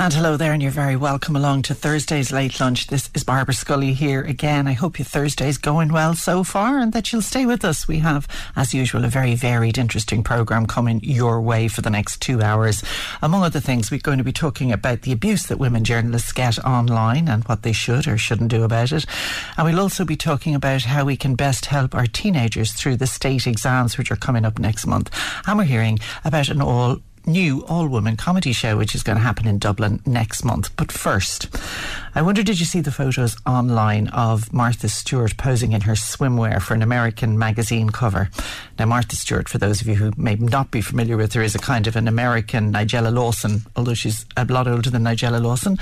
And hello there, and you're very welcome along to Thursday's Late Lunch. This is Barbara Scully here again. I hope your Thursday's going well so far and that you'll stay with us. We have, as usual, a very varied, interesting programme coming your way for the next two hours. Among other things, we're going to be talking about the abuse that women journalists get online and what they should or shouldn't do about it. And we'll also be talking about how we can best help our teenagers through the state exams, which are coming up next month. And we're hearing about an all new all woman comedy show, which is going to happen in Dublin next month. But first, I wonder did you see the photos online of Martha Stewart posing in her swimwear for an American magazine cover? Now, Martha Stewart, for those of you who may not be familiar with her, is a kind of an American Nigella Lawson, although she's a lot older than Nigella Lawson.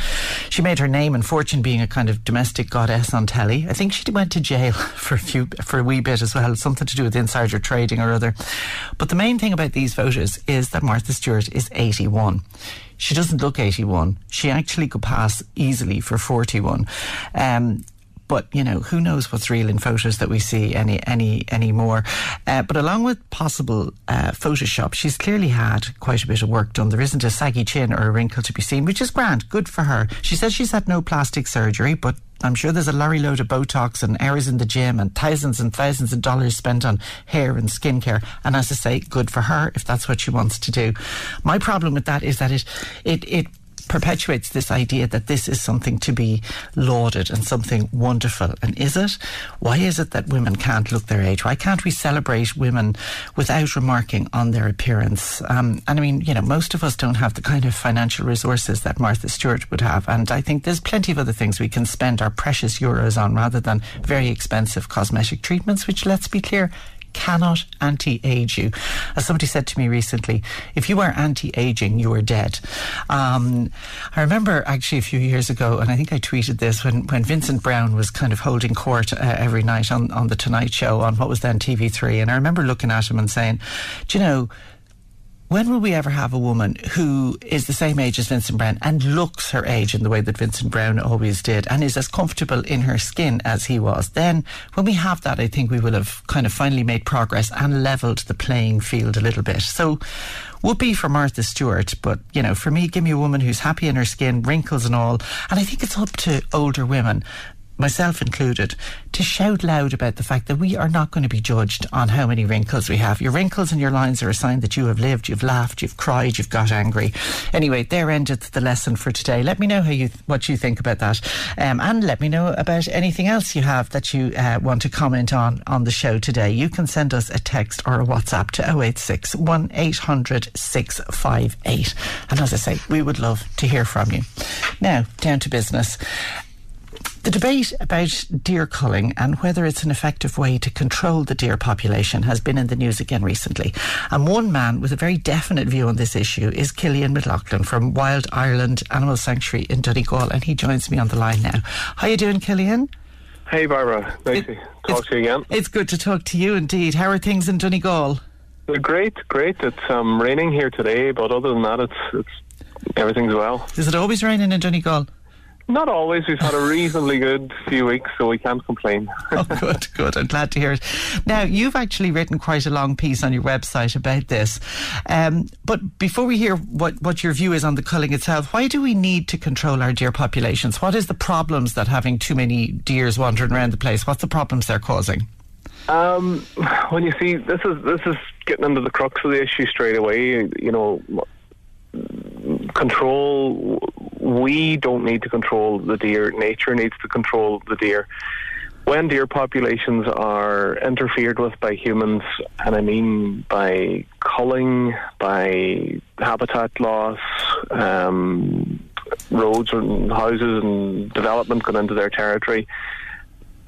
She made her name and fortune being a kind of domestic goddess on telly. I think she went to jail for a few for a wee bit as well, something to do with insider trading or other. But the main thing about these photos is that Martha Stewart is 81. She doesn't look 81. She actually could pass easily for 41. Um, but you know who knows what's real in photos that we see any any anymore. Uh, but along with possible uh, Photoshop, she's clearly had quite a bit of work done. There isn't a saggy chin or a wrinkle to be seen, which is grand. Good for her. She says she's had no plastic surgery, but I'm sure there's a lorry load of Botox and hours in the gym and thousands and thousands of dollars spent on hair and skincare. And as I say, good for her if that's what she wants to do. My problem with that is that it it it perpetuates this idea that this is something to be lauded and something wonderful. And is it? Why is it that women can't look their age? Why can't we celebrate women without remarking on their appearance? Um, and I mean, you know, most of us don't have the kind of financial resources that Martha Stewart would have. And I think there's plenty of other things we can spend our precious euros on rather than very expensive cosmetic treatments, which, let's be clear, cannot anti age you. As somebody said to me recently, if you are anti aging, you are dead. Um, I remember actually a few years ago, and I think I tweeted this when, when Vincent Browne was kind of holding court uh, every night on, on The Tonight Show on what was then TV3. And I remember looking at him and saying, Do you know, when will we ever have a woman who is the same age as Vincent Browne and looks her age in the way that Vincent Browne always did and is as comfortable in her skin as he was? Then, when we have that, I think we will have kind of finally made progress and levelled the playing field a little bit. So, would be for Martha Stewart, but you know, for me, give me a woman who's happy in her skin, wrinkles and all. And I think it's up to older women myself included, to shout loud about the fact that we are not going to be judged on how many wrinkles we have. Your wrinkles and your lines are a sign that you have lived, you've laughed, you've cried, you've got angry. Anyway, there ended the lesson for today. Let me know how you what you think about that, um, and let me know about anything else you have that you uh, want to comment on on the show today. You can send us a text or a WhatsApp to 086 1800 658. And as I say, we would love to hear from you. Now, down to business. The debate about deer culling and whether it's an effective way to control the deer population has been in the news again recently. And one man with a very definite view on this issue is Killian McLaughlin from Wild Ireland Animal Sanctuary in Donegal, and he joins me on the line now. How are you doing, Killian? Hey, Barbara. Nice it, to talk to you again. It's good to talk to you indeed. How are things in Donegal? Great, great. It's um, raining here today, but other than that, it's it's everything's well. Is it always raining in Donegal? Not always. We've had a reasonably good few weeks, so we can't complain. oh, good, good. I'm glad to hear it. Now, you've actually written quite a long piece on your website about this. Um, but before we hear what, what your view is on the culling itself, why do we need to control our deer populations? What is the problems that having too many deers wandering around the place? What's the problems they're causing? Um, well, you see, this is this is getting into the crux of the issue straight away, you know, control. We don't need to control the deer. Nature needs to control the deer. When deer populations are interfered with by humans, and I mean by culling, by habitat loss, um, roads and houses and development going into their territory,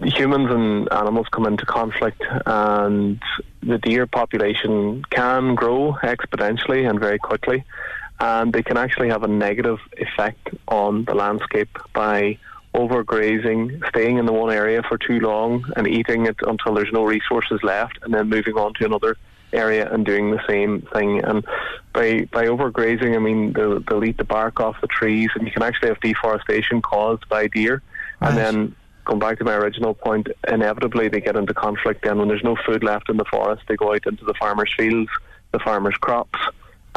humans and animals come into conflict, and the deer population can grow exponentially and very quickly and they can actually have a negative effect on the landscape by overgrazing, staying in the one area for too long and eating it until there's no resources left, and then moving on to another area and doing the same thing. And by by overgrazing, I mean they'll, they'll eat the bark off the trees, and you can actually have deforestation caused by deer. Right. And then going back to my original point, inevitably they get into conflict. Then when there's no food left in the forest, they go out into the farmers' fields, the farmers' crops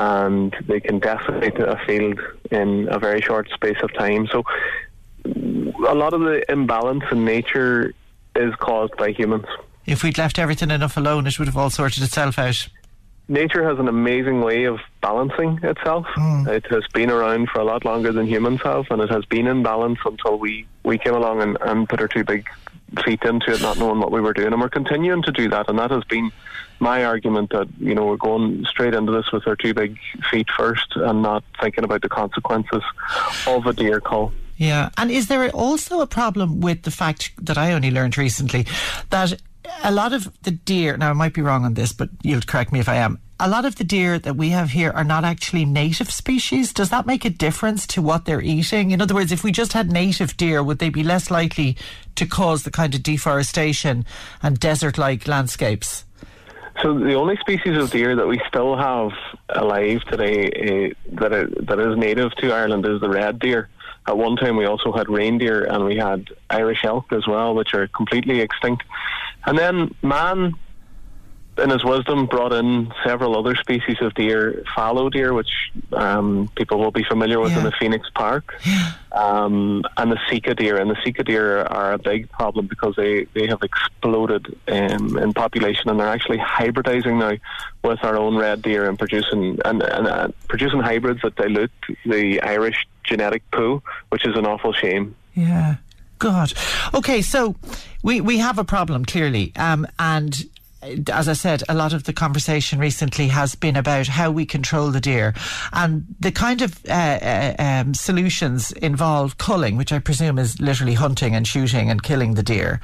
and they can decimate a field in a very short space of time. So a lot of the imbalance in nature is caused by humans. If we'd left everything enough alone, it would have all sorted itself out. Nature has an amazing way of balancing itself. Mm. It has been around for a lot longer than humans have, and it has been in balance until we, we came along and, and put our two big feet into it, not knowing what we were doing. And we're continuing to do that, and that has been my argument that you know we're going straight into this with our two big feet first and not thinking about the consequences of a deer cull. Yeah, and is there also a problem with the fact that I only learned recently that a lot of the deer, now I might be wrong on this, but you'll correct me if I am. A lot of the deer that we have here are not actually native species. Does that make a difference to what they're eating? In other words, if we just had native deer, would they be less likely to cause the kind of deforestation and desert like landscapes? So the only species of deer that we still have alive today uh, that are, that is native to Ireland is the red deer. At one time, we also had reindeer and we had Irish elk as well, which are completely extinct. And then man in his wisdom, brought in several other species of deer, fallow deer, which um, people will be familiar with yeah. in the Phoenix Park, yeah. um, and the sika deer. And the sika deer are a big problem because they, they have exploded um, in population, and they're actually hybridizing now with our own red deer and producing and, and uh, producing hybrids that dilute the Irish genetic pool, which is an awful shame. Yeah. God. Okay, so we, we have a problem clearly, um, and as I said, a lot of the conversation recently has been about how we control the deer, and the kind of uh, uh, um, solutions involve culling, which I presume is literally hunting and shooting and killing the deer,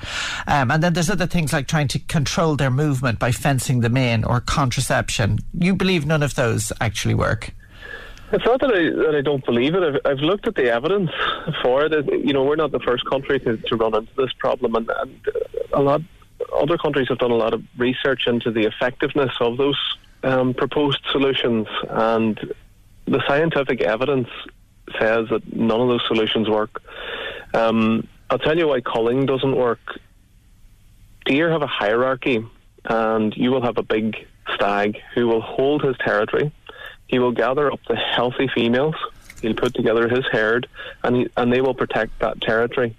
um, and then there's other things like trying to control their movement by fencing them in or contraception. You believe none of those actually work? It's not that I, that I don't believe it. I've, I've looked at the evidence for it. You know, we're not the first country to, to run into this problem, and, and a lot other countries have done a lot of research into the effectiveness of those um, proposed solutions, and the scientific evidence says that none of those solutions work. Um, I'll tell you why culling doesn't work. Deer have a hierarchy, and you will have a big stag who will hold his territory. He will gather up the healthy females. He'll put together his herd, and he, and they will protect that territory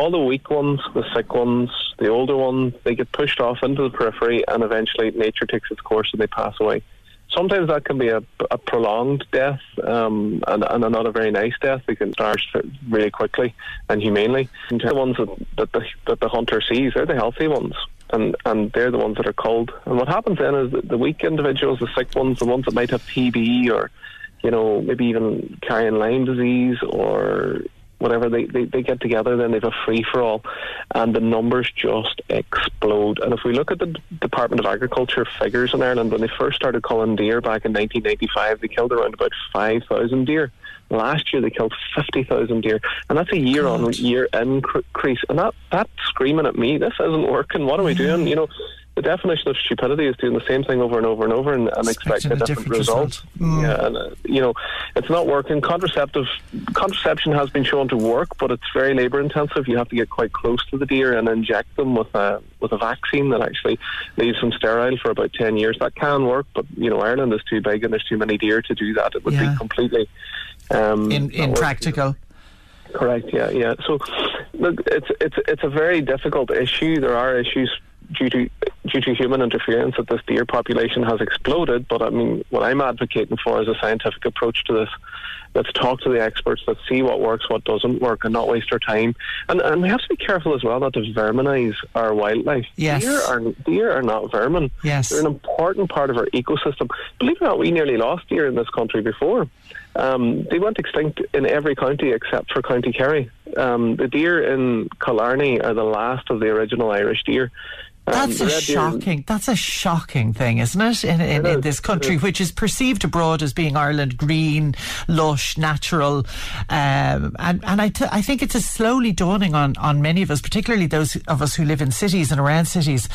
all the weak ones, the sick ones, the older ones, they get pushed off into the periphery and eventually nature takes its course and they pass away. Sometimes that can be a, a prolonged death um, and, and not a very nice death. They can start really quickly and humanely. And the ones that, that, the, that the hunter sees, they're the healthy ones and and they're the ones that are culled. And what happens then is that the weak individuals, the sick ones, the ones that might have TB or you know maybe even carrying Lyme disease or whatever they, they, they get together, then they have a free for all, and the numbers just explode. And if we look at the Department of Agriculture figures in Ireland, when they first started culling deer back in 1995, they killed around about 5,000 deer. Last year they killed 50,000 deer, and that's a year on year increase. And that that's screaming at me, this isn't working. What are we doing? You know, the definition of stupidity is doing the same thing over and over and over and, and expecting a different, different result. result. Mm. Yeah, and uh, you know, it's not working. Contraceptive contraception has been shown to work, but it's very labour intensive. You have to get quite close to the deer and inject them with a with a vaccine that actually leaves them sterile for about ten years. That can work, but you know, Ireland is too big and there's too many deer to do that. It would yeah. be completely um, in, impractical. Correct. Yeah. Yeah. So, look, it's it's it's a very difficult issue. There are issues due to due to human interference that this deer population has exploded. But I mean, what I'm advocating for is a scientific approach to this. Let's talk to the experts. Let's see what works, what doesn't work, and not waste our time. And and we have to be careful as well not to verminize our wildlife. Yes. Deer are deer are not vermin. Yes. They're an important part of our ecosystem. Believe it or not, we nearly lost deer in this country before. Um, they went extinct in every county except for County Kerry. Um, the deer in Killarney are the last of the original Irish deer. Um, That's the a shocking. That's a shocking thing, isn't it? In, in, It in this country, which is perceived abroad as being Ireland green, lush, natural, um, and and I, t- I think it's a slowly dawning on on many of us, particularly those of us who live in cities and around cities,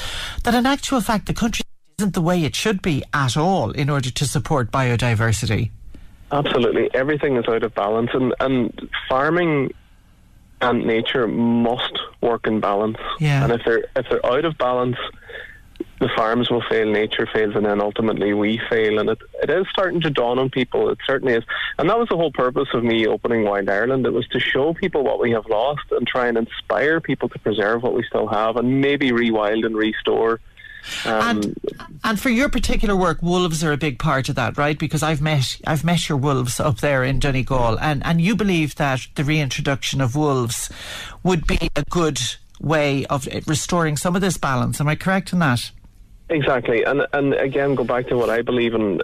that in actual fact the country isn't the way it should be at all in order to support biodiversity. Absolutely, everything is out of balance, and and farming and nature must work in balance. Yeah. And if they're if they're out of balance, the farms will fail, nature fails, and then ultimately we fail. And it, it is starting to dawn on people. It certainly is. And that was the whole purpose of me opening Wild Ireland. It was to show people what we have lost and try and inspire people to preserve what we still have and maybe rewild and restore. Um, And and for your particular work, wolves are a big part of that, right? Because I've met I've met your wolves up there in Donegal, and and you believe that the reintroduction of wolves would be a good way of restoring some of this balance. Am I correct in that? Exactly, and and again, go back to what I believe in,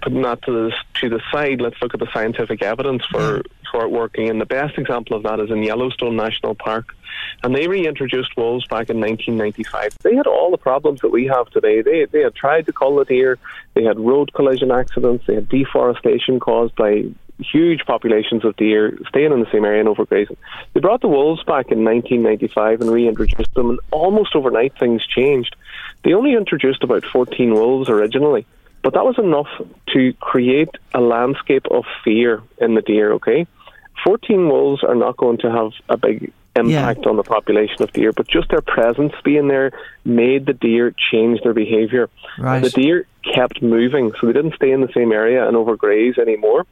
putting that to the to the side. Let's look at the scientific evidence for for it working. And the best example of that is in Yellowstone National Park, and they reintroduced wolves back in 1995. They had all the problems that we have today. They they had tried to cull the deer. They had road collision accidents. They had deforestation caused by huge populations of deer staying in the same area and overgrazing. They brought the wolves back in 1995 and reintroduced them, and almost overnight things changed. They only introduced about 14 wolves originally, but that was enough to create a landscape of fear in the deer, okay? 14 wolves are not going to have a big impact on the population of deer, but just their presence being there made the deer change their behavior. Right. The deer kept moving, so they didn't stay in the same area and overgraze anymore.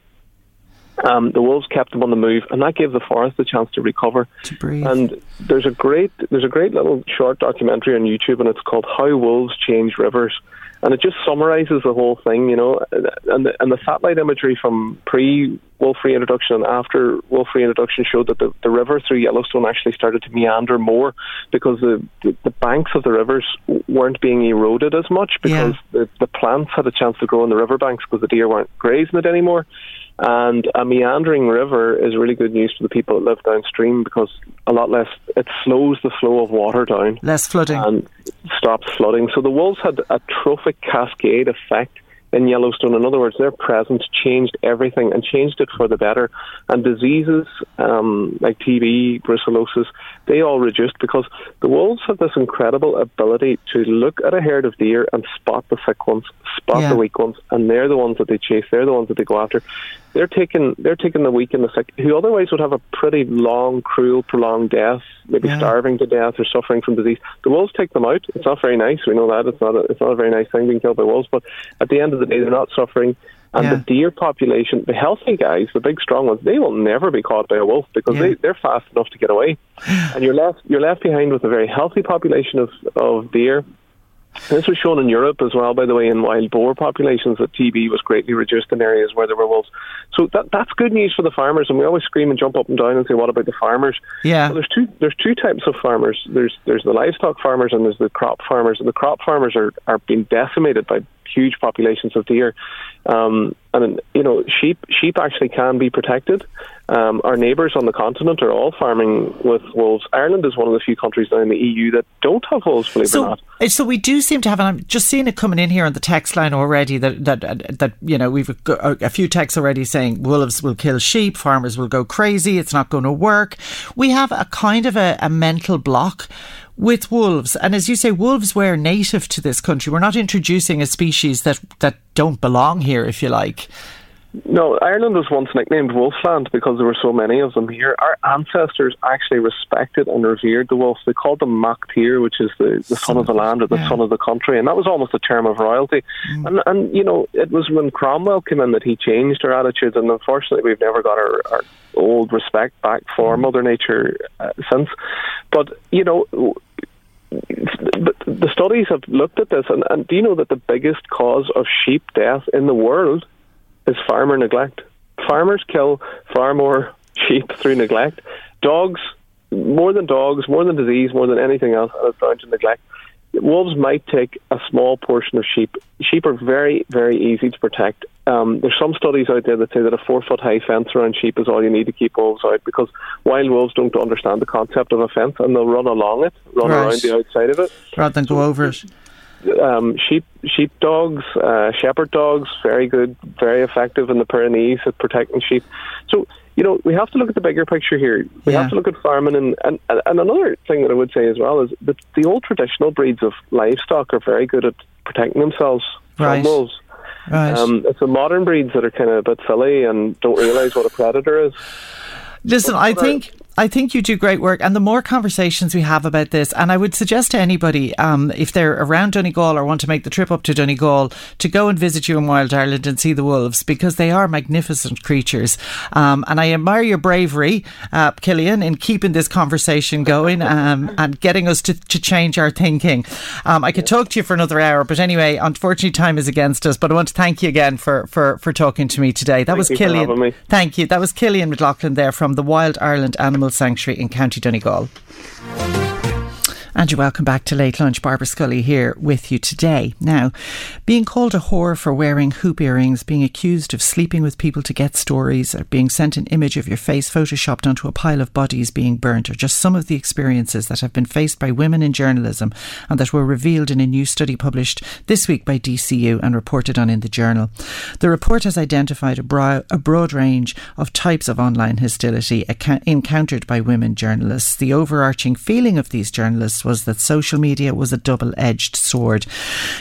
Um, the wolves kept them on the move, and that gave the forest a chance to recover. To breathe. And there's a great there's a great little short documentary on YouTube, and it's called "How Wolves Change Rivers," and it just summarizes the whole thing, you know. And the, and the satellite imagery from pre wolf reintroduction and after wolf reintroduction showed that the, the river through Yellowstone actually started to meander more because the the, the banks of the rivers weren't being eroded as much because the, the plants had a chance to grow in the riverbanks because the deer weren't grazing it anymore. And a meandering river is really good news for the people that live downstream because a lot less, it slows the flow of water down Less flooding. and stops flooding. So the wolves had a trophic cascade effect in Yellowstone. In other words, their presence changed everything and changed it for the better. And diseases um, like TB, brucellosis, they all reduced because the wolves have this incredible ability to look at a herd of deer and spot the sick ones, spot Yeah. the weak ones, and they're the ones that they chase. They're the ones that they go after. They're taking they're taking the weak and the sick, who otherwise would have a pretty long, cruel, prolonged death, maybe Yeah. starving to death or suffering from disease. The wolves take them out. It's not very nice. We know that it's not a, it's not a very nice thing being killed by wolves. But at the end of the day, they're not suffering. And Yeah. the deer population, the healthy guys, the big strong ones, they will never be caught by a wolf because Yeah. they, they're fast enough to get away. and you're left you're left behind with a very healthy population of, of deer. This was shown in Europe as well, by the way, in wild boar populations that TB was greatly reduced in areas where there were wolves. So that that's good news for the farmers, and we always scream and jump up and down and say, "What about the farmers?" Yeah. Well, there's two there's two types of farmers. There's there's the livestock farmers and there's the crop farmers. And the crop farmers are are being decimated by huge populations of deer. Um, and you know, sheep sheep actually can be protected. Um, our neighbours on the continent are all farming with wolves. Ireland is one of the few countries now in the EU that don't have wolves. Believe it or So, not. uh, so we do seem to have, and I'm just seeing it coming in here on the text line already. That that that you know we've got a, a few texts already saying wolves will kill sheep, farmers will go crazy, it's not going to work. We have a kind of a, a mental block with wolves, and as you say, wolves were native to this country. We're not introducing a species that that don't belong here, if you like. No, Ireland was once nicknamed Wolfland because there were so many of them here. Our ancestors actually respected and revered the wolf. They called them mac tíre, which is the, the son of the land or the yeah. son of the country, and that was almost a term of royalty. Mm. And, and, you know, it was when Cromwell came in that he changed our attitudes, and unfortunately, we've never got our, our old respect back for Mother Nature uh, since. But, you know, the studies have looked at this, and, and do you know that the biggest cause of sheep death in the world is farmer neglect? Farmers kill far more sheep through neglect. Dogs, more than dogs, more than disease, more than anything else, and it's down to neglect. Wolves might take a small portion of sheep. Sheep are very, very easy to protect. Um, there's some studies out there that say that a four foot high fence around sheep is all you need to keep wolves out because wild wolves don't understand the concept of a fence and they'll run along it, run right. around the outside of it. Rather than go over it. Um, sheep, sheep dogs, uh, shepherd dogs, very good, very effective in the Pyrenees at protecting sheep. So you know, we have to look at the bigger picture here. We yeah. have to look at farming, and, and and another thing that I would say as well is that the old traditional breeds of livestock are very good at protecting themselves right. from wolves. Right. Um, it's the modern breeds that are kind of a bit silly and don't realise what a predator is. Listen, I think I think you do great work, and the more conversations we have about this, and I would suggest to anybody, um, if they're around Donegal or want to make the trip up to Donegal, to go and visit you in Wild Ireland and see the wolves because they are magnificent creatures. Um, and I admire your bravery, uh, Killian, in keeping this conversation going um, and getting us to, to change our thinking. Um, I could talk to you for another hour, but anyway, unfortunately, time is against us. But I want to thank you again for for, for talking to me today. That thank was Killian. Thank you. That was Killian McLaughlin there from the Wild Ireland Animal Sanctuary in County Donegal. And you're welcome back to Late Lunch. Barbara Scully here with you today. Now, being called a whore for wearing hoop earrings, being accused of sleeping with people to get stories, or being sent an image of your face photoshopped onto a pile of bodies being burnt are just some of the experiences that have been faced by women in journalism and that were revealed in a new study published this week by DCU and reported on in the journal. The report has identified a, bro- a broad range of types of online hostility encountered by women journalists. The overarching feeling of these journalists was that social media was a double edged sword.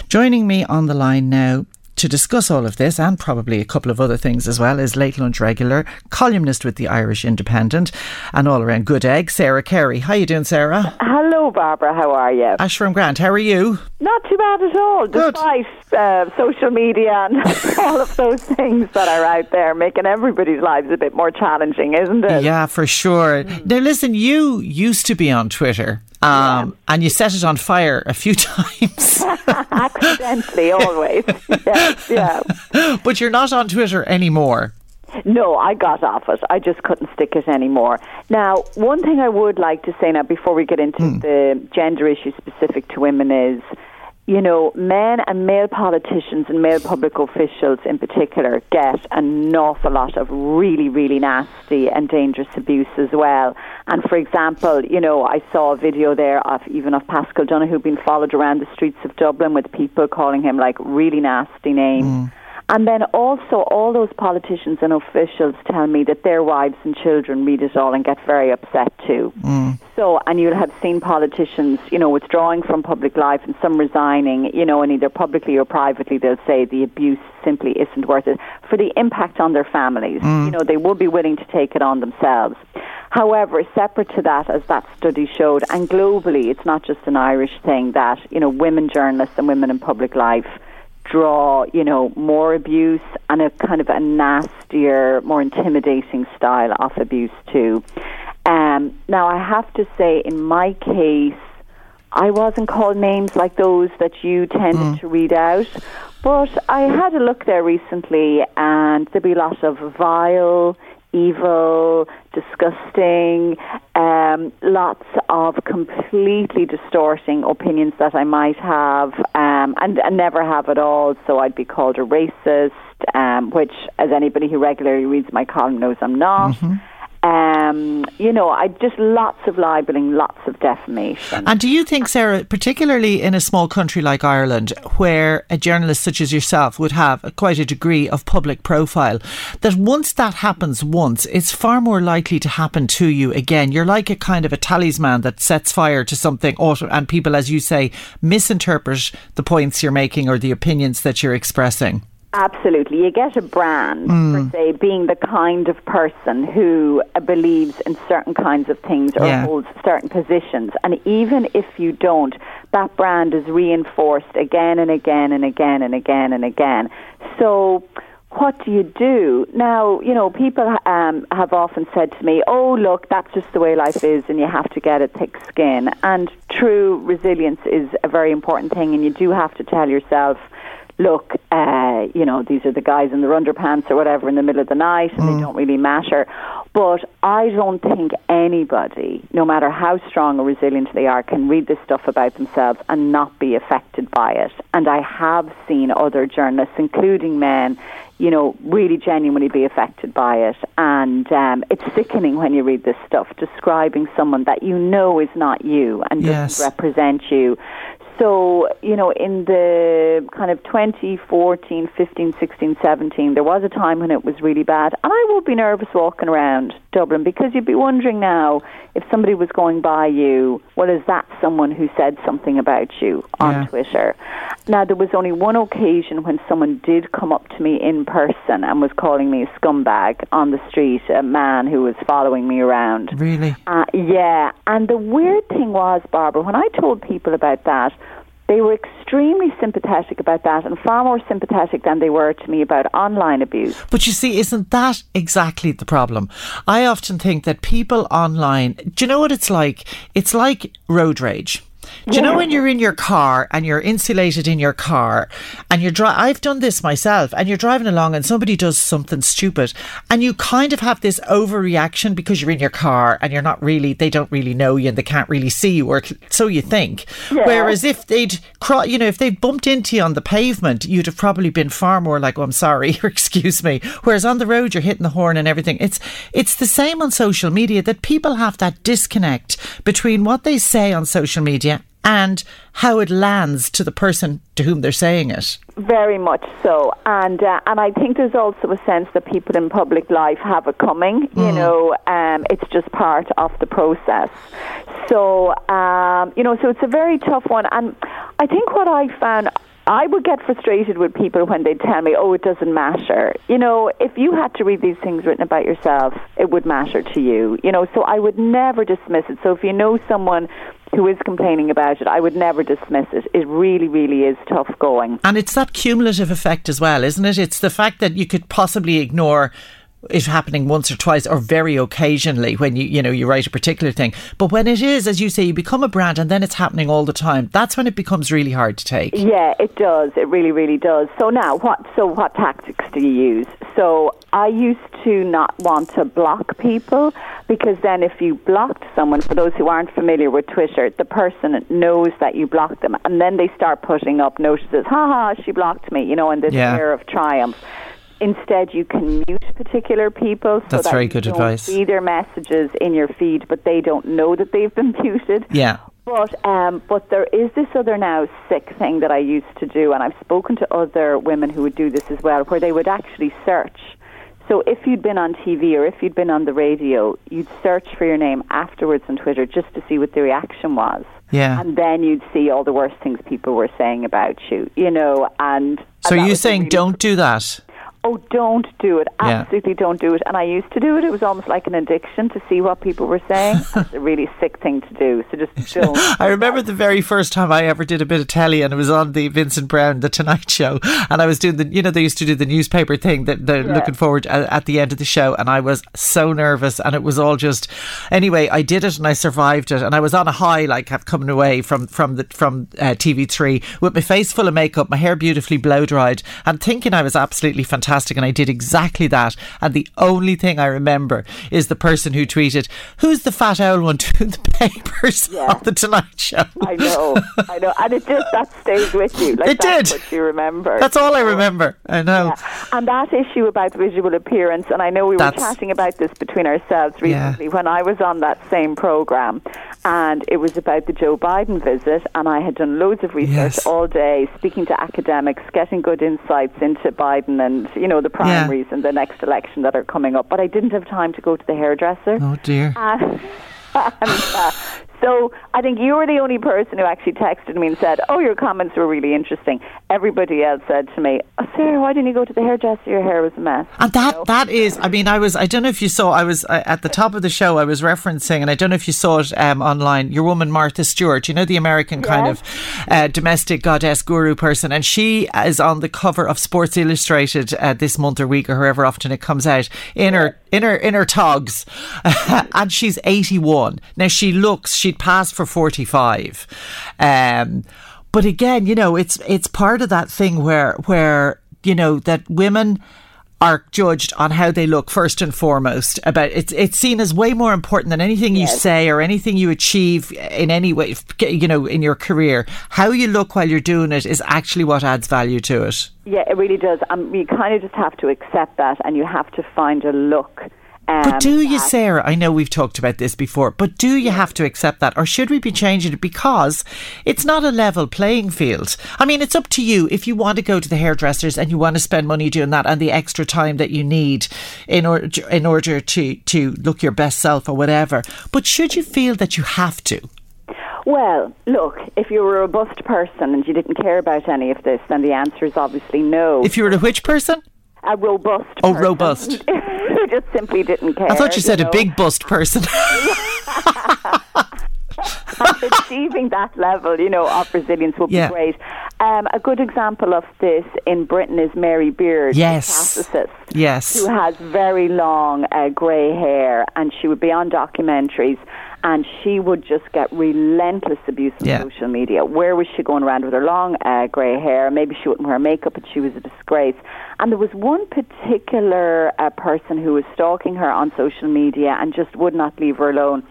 Joining me on the line now to discuss all of this and probably a couple of other things as well is late lunch regular columnist with the Irish Independent and all around good egg Sarah Carey. How you doing, Sarah? Hello, Barbara. How are you? Ashram Grant. How are you? Not too bad at all, good. despite uh, social media and all of those things that are out there, making everybody's lives a bit more challenging, isn't it? Yeah, for sure. Now, listen, you used to be on Twitter. Um, yeah. And you set it on fire a few times. Accidentally, always. yes, yeah. But you're not on Twitter anymore. No, I got off it. I just couldn't stick it anymore. Now, one thing I would like to say now before we get into mm. the gender issue specific to women is you know, men and male politicians and male public officials in particular get an awful lot of really, really nasty and dangerous abuse as well. And for example, you know, I saw a video there of even of Paschal Donohoe being followed around the streets of Dublin with people calling him like really nasty names. Mm. And then also, all those politicians and officials tell me that their wives and children read it all and get very upset too. Mm. So, and you'll have seen politicians, you know, withdrawing from public life and some resigning, you know, and either publicly or privately they'll say the abuse simply isn't worth it for the impact on their families. Mm. You know, they would be willing to take it on themselves. However, separate to that, as that study showed, and globally, it's not just an Irish thing that, you know, women journalists and women in public life draw, you know, more abuse and a kind of a nastier, more intimidating style of abuse too. Um, now, I have to say, in my case, I wasn't called names like those that you tended mm. to read out, but I had a look there recently, and there'd be a lot of vile, evil, disgusting, um, lots of completely distorting opinions that I might have um, and, and never have at all. So I'd be called a racist, um, which, as anybody who regularly reads my column knows, I'm not. Mm-hmm. Um, you know, I just lots of libeling, lots of defamation. And do you think, Sarah, particularly in a small country like Ireland, where a journalist such as yourself would have a, quite a degree of public profile, that once that happens once, it's far more likely to happen to you again? You're like a kind of a talisman that sets fire to something, and people, as you say, misinterpret the points you're making or the opinions that you're expressing. Absolutely. You get a brand, mm. per se, being the kind of person who believes in certain kinds of things or yeah. holds certain positions. And even if you don't, that brand is reinforced again and again and again and again and again. So what do you do? Now, you know, people um, have often said to me, oh, look, that's just the way life is and you have to get a thick skin. And true resilience is a very important thing, and you do have to tell yourself, look, uh, you know, these are the guys in their underpants or whatever in the middle of the night and mm. they don't really matter. But I don't think anybody, no matter how strong or resilient they are, can read this stuff about themselves and not be affected by it. And I have seen other journalists, including men, you know, really genuinely be affected by it. And um, it's sickening when you read this stuff describing someone that you know is not you and yes. doesn't represent you. So, you know, in the kind of 2014, 15, 16, 17, there was a time when it was really bad. And I would be nervous walking around Dublin because you'd be wondering now if somebody was going by you, well, is that someone who said something about you on yeah. Twitter? Now, there was only one occasion when someone did come up to me in person and was calling me a scumbag on the street, a man who was following me around. Really? Uh, yeah. And the weird thing was, Barbara, when I told people about that, they were extremely sympathetic about that and far more sympathetic than they were to me about online abuse. But you see, isn't that exactly the problem? I often think that people online, do you know what it's like? It's like road rage. Do you know when you're in your car and you're insulated in your car and you're dri- I've done this myself and you're driving along and somebody does something stupid and you kind of have this overreaction because you're in your car and you're not really they don't really know you and they can't really see you or so you think. Yeah. Whereas if they'd cro- you know if they'd bumped into you on the pavement you'd have probably been far more like oh I'm sorry or excuse me. Whereas on the road you're hitting the horn and everything. It's it's the same on social media that people have that disconnect between what they say on social media and how it lands to the person to whom they're saying it. Very much so, and uh, and I think there's also a sense that people in public life have it coming. Mm. You know, um, it's just part of the process. So um, you know, so it's a very tough one, and I think what I found. I would get frustrated with people when they tell me, "Oh, it doesn't matter." You know, if you had to read these things written about yourself, it would matter to you. You know, so I would never dismiss it. So if you know someone who is complaining about it, I would never dismiss it. It really, really is tough going. And it's that cumulative effect as well, isn't it? It's the fact that you could possibly ignore it happening once or twice or very occasionally when you you know you write a particular thing. But when it is as you say you become a brand and then it's happening all the time that's when it becomes really hard to take. Yeah it does. It really really does. So now what so what tactics do you use? So i used to not want to block people because then if you blocked someone for those who aren't familiar with twitter the person knows that you blocked them and then they start putting up notices ha ha she blocked me you know in this yeah. air of triumph Instead, you can mute particular people. So That's that very good you advice. See their messages in your feed, but they don't know that they've been muted. Yeah. But um, but there is this other now sick thing that I used to do, and I've spoken to other women who would do this as well, where they would actually search. So if you'd been on TV or if you'd been on the radio, you'd search for your name afterwards on Twitter just to see what the reaction was. Yeah. And then you'd see all the worst things people were saying about you, you know, and So and are you saying really don't do that? Oh, don't do it. Absolutely yeah. don't do it. And I used to do it. It was almost like an addiction to see what people were saying. it's a really sick thing to do. So just don't. I remember the very first time I ever did a bit of telly and it was on the Vincent Browne, The Tonight Show. And I was doing the, you know, they used to do the newspaper thing that they're yeah. looking forward at, at the end of the show. And I was so nervous and it was all just, anyway, I did it and I survived it. And I was on a high, like coming away from, from the, from uh, TV3 with my face full of makeup, my hair beautifully blow dried and thinking I was absolutely fantastic fantastic. And I did exactly that. And the only thing I remember is the person who tweeted, Who's the fat owl one doing the papers yeah. on the Tonight Show? I know, I know. And it just, that stays with you. Like it did. what you remember. That's all I remember. I know. Yeah. And that issue about visual appearance, and I know we were chatting about this between ourselves recently yeah. when I was on that same programme. And it was about the Joe Biden visit. And I had done loads of research yes. all day, speaking to academics, getting good insights into Biden and you know, the primaries yeah. and the next election that are coming up. But I didn't have time to go to the hairdresser. Oh dear. Uh, and, uh, So I think you were the only person who actually texted me and said, "Oh, your comments were really interesting." Everybody else said to me, oh, "Sarah, why didn't you go to the hairdresser? Your hair was a mess." And that that is, I mean, I was, I don't know if you saw, I was uh, at the top of the show, I was referencing, and I don't know if you saw it um, online. Your woman Martha Stewart, you know, the American kind of uh, domestic goddess guru person, and she is on the cover of Sports Illustrated uh, this month or week or however often it comes out in her in her in her togs, and she's eighty one. Now she looks, she'd passed for forty five. Um, but again, you know, it's it's part of that thing where where you know that women are judged on how they look first and foremost about it's it's seen as way more important than anything you say or anything you achieve in any way you know in your career how you look while you're doing it is actually what adds value to it Yeah, it really does. Um, you kind of just have to accept that, and you have to find a look. Um, but do you, Sarah? I know we've talked about this before, but do you have to accept that, or should we be changing it because it's not a level playing field? I mean, it's up to you if you want to go to the hairdressers and you want to spend money doing that and the extra time that you need in order in order to to look your best self or whatever. But should you feel that you have to? Well, look, if you were a robust person and you didn't care about any of this, then the answer is obviously no. If you were a which person? A robust Oh, person robust. who just simply didn't care. I thought you said know. a big bust person. achieving that level, you know, of resilience would Yeah. be great. Um, a good example of this in Britain is Mary Beard, the Yes. classicist, yes. who has very long uh, grey hair, and she would be on documentaries. And she would just get relentless abuse on Yeah. social media. Where was she going around with her long uh, grey hair? Maybe she wouldn't wear makeup, but she was a disgrace. And there was one particular uh, person who was stalking her on social media and just would not leave her alone.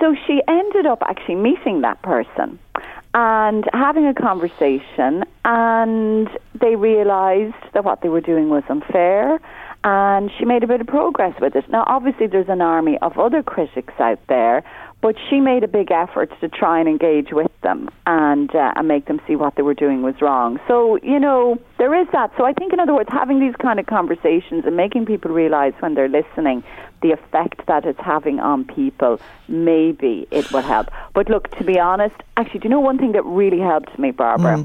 So she ended up actually meeting that person and having a conversation, and they realized that what they were doing was unfair. And she made a bit of progress with it. Now, obviously, there's an army of other critics out there, but she made a big effort to try and engage with them and uh, and make them see what they were doing was wrong. So you know there is that. So I think, in other words, having these kind of conversations and making people realize when they're listening the effect that it's having on people, maybe it will help. But look, to be honest, actually, do you know one thing that really helped me, Barbara?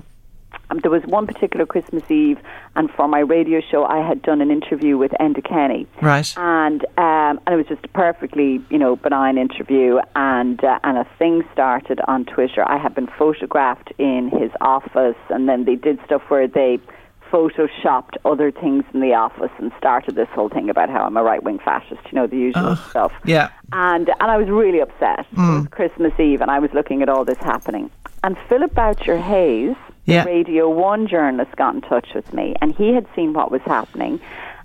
Um, there was one particular Christmas Eve, and for my radio show, I had done an interview with Enda Kenny Right. and um, and it was just a perfectly you know benign interview and uh, and a thing started on Twitter. I had been photographed in his office, and then they did stuff where they photoshopped other things in the office and started this whole thing about how I'm a right wing fascist. You know the usual stuff. yeah. And and I was really upset. It was Christmas Eve, and I was looking at all this happening. And Philip Boucher Hayes, Yeah. Radio One journalist, got in touch with me, and he had seen what was happening,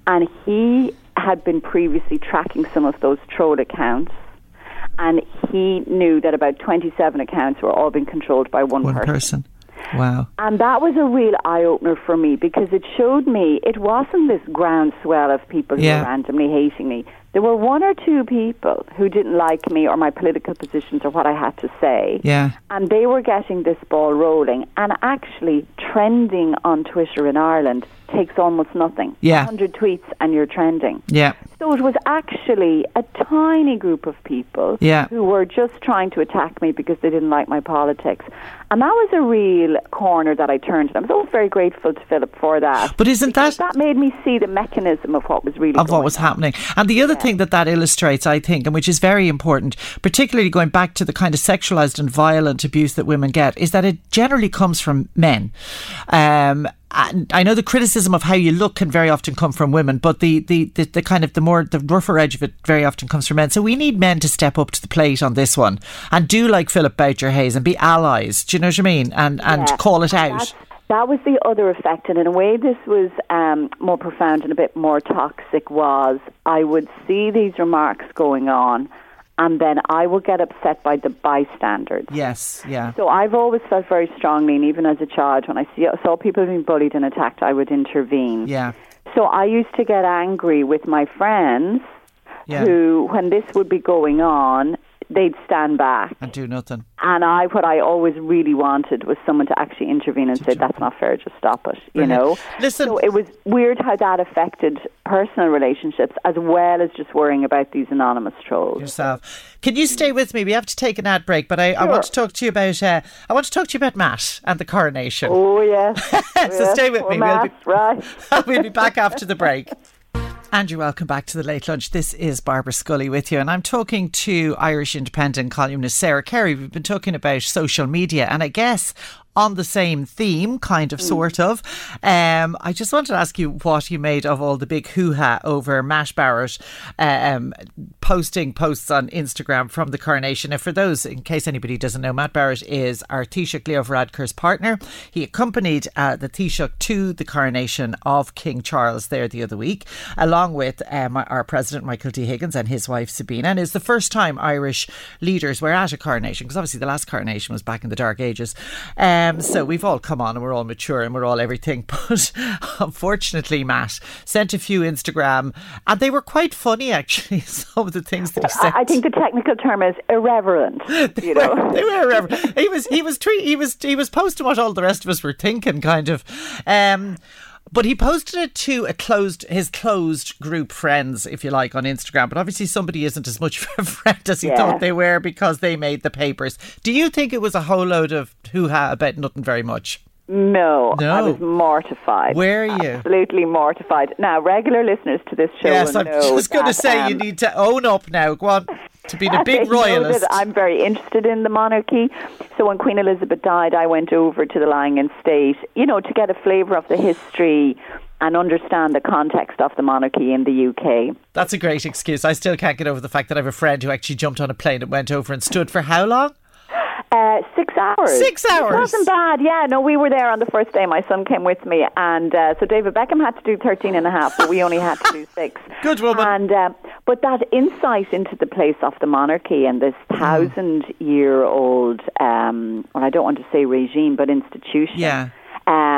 and he had been previously tracking some of those troll accounts. And he knew that about 27 accounts were all being controlled by one, One person. Wow. and that was a real eye opener for me because it showed me it wasn't this groundswell of people who were randomly hating me. There were one or two people who didn't like me or my political positions or what I had to say. Yeah. And they were getting this ball rolling. And actually, trending on Twitter in Ireland takes almost nothing. Yeah. 100 tweets and you're trending. Yeah. So it was actually a tiny group of people Yeah. who were just trying to attack me because they didn't like my politics. And that was a real corner that I turned. And I'm so very grateful to Philip for that. But isn't that that made me see the mechanism of what was really of what was on. happening. And the other thing that that illustrates, I think, and which is very important, particularly going back to the kind of sexualized and violent abuse that women get, is that it generally comes from men. Um, I know the criticism of how you look can very often come from women, but the, the, the, the kind of the more the rougher edge of it very often comes from men. So we need men to step up to the plate on this one and do like Philip Boucher Hayes and be allies. Do you know what I mean? And and Yeah. call it out. that's- That was the other effect, and in a way, this was um, more profound and a bit more toxic. Was I would see these remarks going on, and then I would get upset by the bystanders. Yes, yeah. So I've always felt very strongly, and even as a child, when I see, saw people being bullied and attacked, I would intervene. Yeah. So I used to get angry with my friends Yeah. who, when this would be going on, they'd stand back and do nothing. And I, what I always really wanted was someone to actually intervene and say, "That's not fair. Just stop it." You Brilliant. know. Listen- So it was weird how that affected personal relationships as well as just worrying about these anonymous trolls. yourself. Can you stay with me? We have to take an ad break, but I, I want to talk to you about uh, I want to talk to you about Matt and the coronation. Oh yes. So stay with Poor me. We'll be- right. we'll be back after the break. Andrew, welcome back to the late lunch. This is Barbara Scully with you, and I'm talking to Irish Independent columnist Sarah Carey. We've been talking about social media, and I guess on the same theme, kind of, sort of. Um, I just wanted to ask you what you made of all the big hoo ha over Matt Barrett um, posting posts on Instagram from the coronation. And for those, in case anybody doesn't know, Matt Barrett is our Taoiseach Leo Varadkar's partner. He accompanied uh, the Taoiseach to the coronation of King Charles there the other week, along with um, our president Michael D. Higgins and his wife Sabina. And it's the first time Irish leaders were at a coronation because obviously the last coronation was back in the dark ages. Um, so we've all come on and we're all mature and we're all everything. But unfortunately, Matt sent a few Instagram and they were quite funny actually. Some of the things that he said. I, think the technical term is irreverent. You know. they were irreverent. He was he was tre- he was he was posting what all the rest of us were thinking, kind of. Um, but he posted it to a closed his closed group friends, if you like, on Instagram. But obviously, somebody isn't as much of a friend as he Yeah. thought they were because they made the papers. Do you think it was a whole load of hoo ha about nothing very much? No, I was mortified. Where are you? Absolutely mortified. Now, regular listeners to this show yes, will I'm just going to say you um, need to own up now. Go on to being a big royalist. I'm very interested in the monarchy. So when Queen Elizabeth died, I went over to the Lying in State, you know, to get a flavour of the history and understand the context of the monarchy in the UK. That's a great excuse. I still can't get over the fact that I have a friend who actually jumped on a plane and went over and stood for how long? Uh, six hours. Six hours? It wasn't bad. Yeah, no, we were there on the first day. My son came with me, and uh, so David Beckham had to do 13 and a half, but we only had to do six. Good woman. And uh, but that insight into the place of the monarchy and this Mm. thousand-year-old, um, well, I don't want to say regime, but institution. Yeah.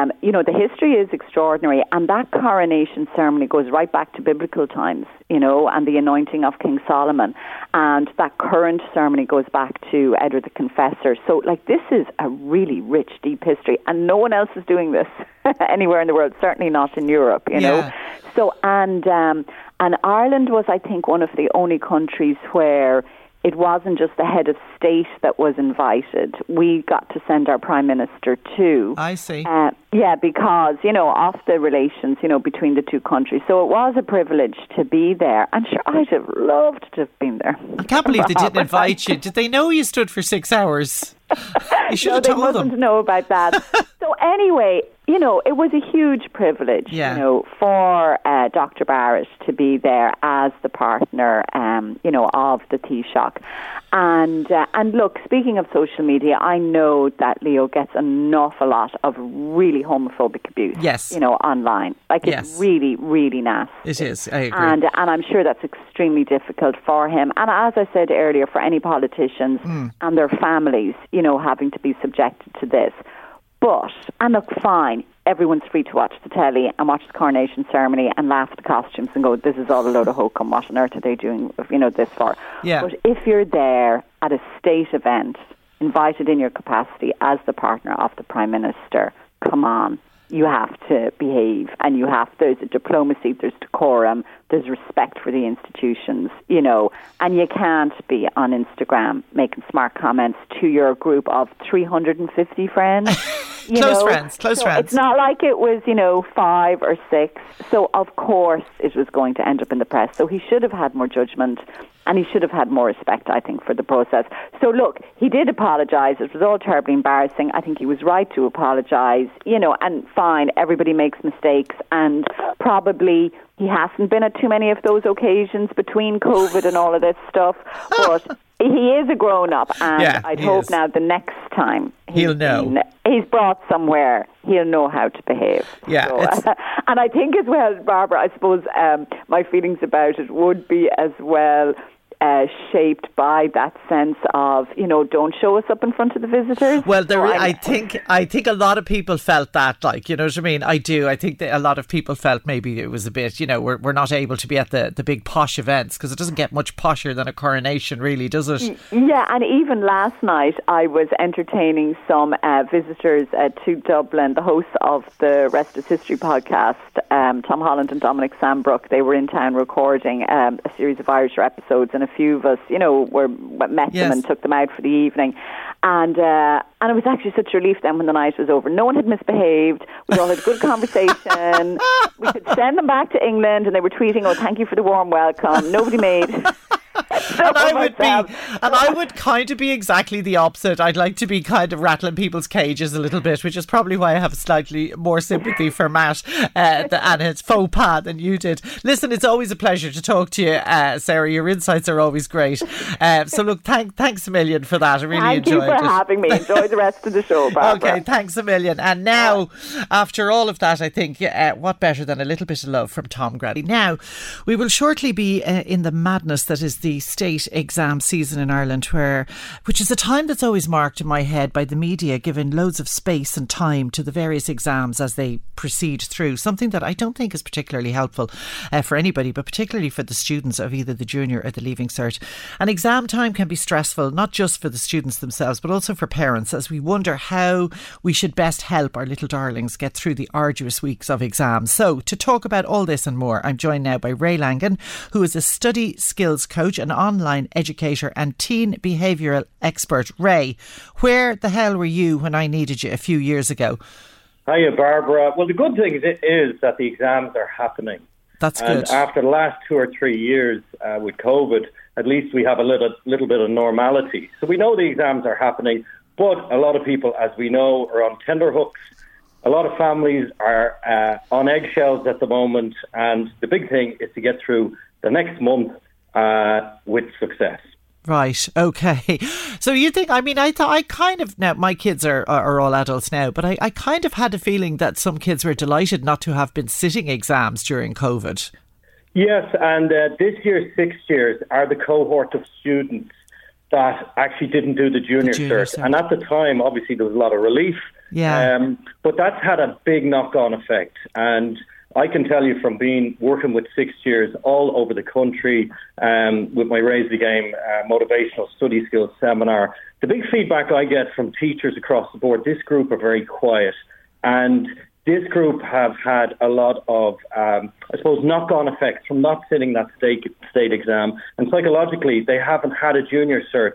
Um, you know, the history is extraordinary, and that coronation ceremony goes right back to biblical times, you know, and the anointing of King Solomon. And that current ceremony goes back to Edward the Confessor. So, like, this is a really rich, deep history, and no one else is doing this anywhere in the world, certainly not in Europe, you know. So, and, um, and Ireland was, I think, one of the only countries where it wasn't just the head of state that was invited. We got to send our prime minister too. I see. Uh, yeah, because you know of the relations, you know, between the two countries. So it was a privilege to be there. I'm sure I'd have loved to have been there. I can't believe they didn't invite you. Did they know you stood for six hours? You should no, have they told mustn't them. know about that. so anyway, you know, it was a huge privilege, Yeah. you know, for uh, Dr. Barrett to be there as the partner, um, you know, of the Taoiseach. And uh, and look, speaking of social media, I know that Leo gets an awful lot of really homophobic abuse. Yes. you know, online. Like it's really, really nasty. It is. I agree. And and I'm sure that's extremely difficult for him. And as I said earlier, for any politicians Hmm. and their families, you know, having to be subjected to this. But and look, fine. Everyone's free to watch the telly and watch the coronation ceremony and laugh at the costumes and go, "This is all a load of hokum. What on earth are they doing? You know, this for?" Yeah. But if you're there at a state event, invited in your capacity as the partner of the prime minister, come on, you have to behave, and you have there's a diplomacy, there's decorum, there's respect for the institutions, you know, and you can't be on Instagram making smart comments to your group of 350 friends. Close know. friends, close So friends. It's not like it was, you know, five or six. So of course it was going to end up in the press. So he should have had more judgment and he should have had more respect, I think, for the process. So look, he did apologise. It was all terribly embarrassing. I think he was right to apologise, you know, and fine, everybody makes mistakes and probably he hasn't been at too many of those occasions between COVID and all of this stuff. But he is a grown up and Yeah, I'd hope is. now the next time He'll know. been- he's brought somewhere, he'll know how to behave. Yeah, So, and I think as well, Barbara, I suppose um, my feelings about it would be as well. Uh, shaped by that sense of, you know, don't show us up in front of the visitors. Well, there, so I think, I think a lot of people felt that, like, you know what I mean? I do. I think that a lot of people felt maybe it was a bit, you know, we're, we're not able to be at the, the big posh events because it doesn't get much posher than a coronation, really, does it? Yeah, and even last night I was entertaining some uh, visitors uh, to Dublin. The hosts of the Rest is History podcast, um, Tom Holland and Dominic Sandbrook, they were in town recording um, a series of Irish episodes, and a few of us, you know, were met yes. them and took them out for the evening. And uh, and it was actually such a relief then when the night was over. No one had misbehaved. We all had a good conversation. we could send them back to England, and they were tweeting, "Oh, thank you for the warm welcome." Nobody made and I would be, and I would kind of be exactly the opposite. I'd like to be kind of rattling people's cages a little bit, which is probably why I have slightly more sympathy for Matt uh, and his faux pas than you did. Listen, it's always a pleasure to talk to you, uh, Sarah. Your insights are always great. Uh, so look, thank, thanks a million for that. I really Thank enjoyed it. Thank you for it. having me. Enjoy the rest of the show, Barbara. Okay, thanks a million. And now, after all of that, I think uh, what better than a little bit of love from Tom Grady. Now, we will shortly be uh, in the madness that is the state exam season in Ireland, where which is a time that's always marked in my head by the media giving loads of space and time to the various exams as they proceed through. Something that I don't think is particularly helpful uh, for anybody, but particularly for the students of either the junior or the leaving cert. And exam time can be stressful, not just for the students themselves, but also for parents, as we wonder how we should best help our little darlings get through the arduous weeks of exams. So, to talk about all this and more, I'm joined now by Ray Langan, who is a study skills coach and online educator and teen behavioural expert. Ray, where the hell were you when I needed you a few years ago? Hiya, Barbara. Well, the good thing is that the exams are happening. That's and good. After the last two or three years uh, with COVID, at least we have a little little bit of normality. So we know the exams are happening, but a lot of people, as we know, are on tenterhooks. A lot of families are uh, on eggshells at the moment, and the big thing is to get through the next month uh, with success. Right. Okay. So you think? I mean, I thought I kind of now my kids are are all adults now, but I, I kind of had a feeling that some kids were delighted not to have been sitting exams during COVID. Yes, and uh, this year's sixth years are the cohort of students that actually didn't do the junior, the junior cert. cert. And at the time, obviously, there was a lot of relief. Yeah. Um, but that's had a big knock-on effect, and I can tell you from being working with six years all over the country um, with my Raise the Game uh, motivational study skills seminar, the big feedback I get from teachers across the board, this group are very quiet. And this group have had a lot of, um, I suppose, knock-on effects from not sitting that state, state exam. And psychologically, they haven't had a junior cert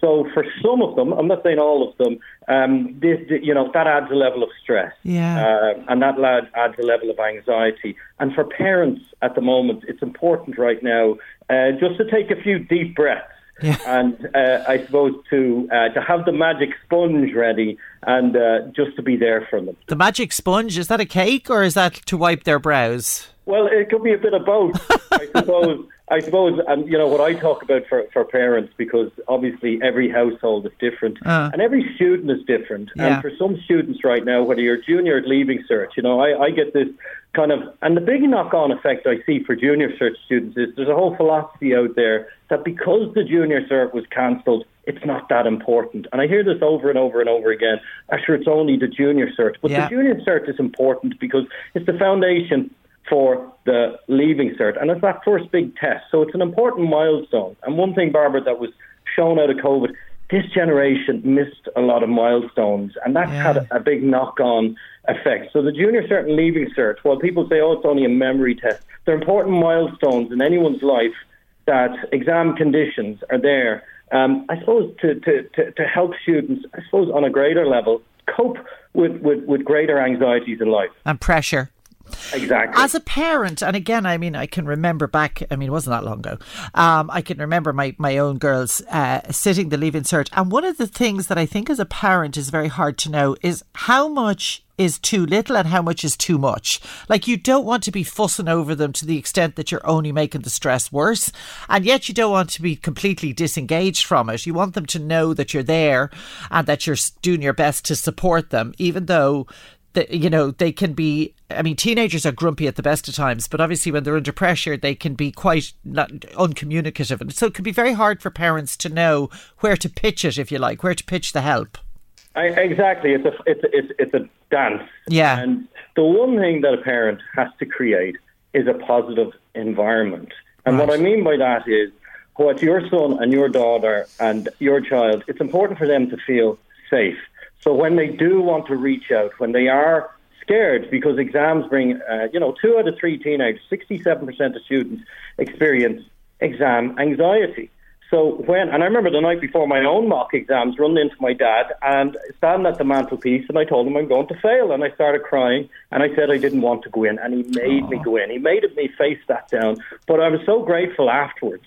so for some of them, I'm not saying all of them, um, this, you know, that adds a level of stress. Yeah. Uh, and that adds a level of anxiety. And for parents at the moment, it's important right now uh, just to take a few deep breaths. Yeah. And uh, I suppose to uh, to have the magic sponge ready and uh, just to be there for them. The magic sponge is that a cake or is that to wipe their brows? Well, it could be a bit of both, I suppose. I suppose, and you know what I talk about for, for parents because obviously every household is different uh, and every student is different. Yeah. And for some students right now, whether you're junior or leaving cert, you know, I, I get this kind of, and the big knock-on effect I see for junior cert students is there's a whole philosophy out there that because the junior cert was cancelled, it's not that important. And I hear this over and over and over again. Actually, it's only the junior cert, but yeah. the junior cert is important because it's the foundation for the leaving cert. And it's that first big test. So it's an important milestone. And one thing, Barbara, that was shown out of COVID, this generation missed a lot of milestones. And that yeah. had a big knock on effect. So the junior cert and leaving cert, while people say, oh, it's only a memory test, they're important milestones in anyone's life that exam conditions are there. Um, I suppose to, to, to, to help students, I suppose on a greater level, cope with, with, with greater anxieties in life. And pressure. Exactly. As a parent, and again, I mean, I can remember back. I mean, it wasn't that long ago. Um, I can remember my my own girls uh, sitting the leaving cert, and one of the things that I think as a parent is very hard to know is how much is too little and how much is too much. Like you don't want to be fussing over them to the extent that you're only making the stress worse, and yet you don't want to be completely disengaged from it. You want them to know that you're there and that you're doing your best to support them, even though that you know they can be i mean teenagers are grumpy at the best of times but obviously when they're under pressure they can be quite not uncommunicative. And so it can be very hard for parents to know where to pitch it if you like where to pitch the help. I, exactly. It's a it's a, it's, it's a dance. Yeah. And the one thing that a parent has to create is a positive environment. And Right. what i mean by that is what your son and your daughter and your child it's important for them to feel safe so when they do want to reach out when they are scared because exams bring uh, you know two out of three teenagers 67% of students experience exam anxiety. So when, and I remember the night before my own mock exams, running into my dad and standing at the mantelpiece, and I told him I'm going to fail, and I started crying, and I said I didn't want to go in, and he made me go in. He made me face that down, but I was so grateful afterwards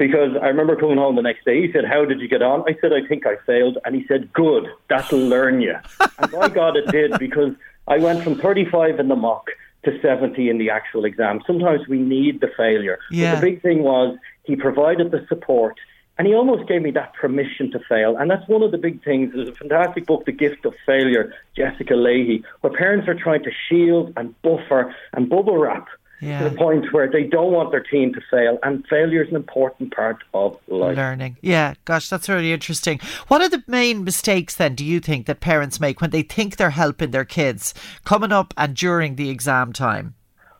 because I remember coming home the next day. He said, "How did you get on?" I said, "I think I failed," and he said, "Good, that'll learn you." and my God, it did because I went from 35 in the mock to 70 in the actual exam. Sometimes we need the failure. Yeah. But the big thing was he provided the support. And he almost gave me that permission to fail. And that's one of the big things. There's a fantastic book, The Gift of Failure, Jessica Lahey, where parents are trying to shield and buffer and bubble wrap Yeah. to the point where they don't want their team to fail. And failure is an important part of life. learning yeah gosh that's really interesting what are the main mistakes then do you think that parents make when they think they're helping their kids coming up and during the exam time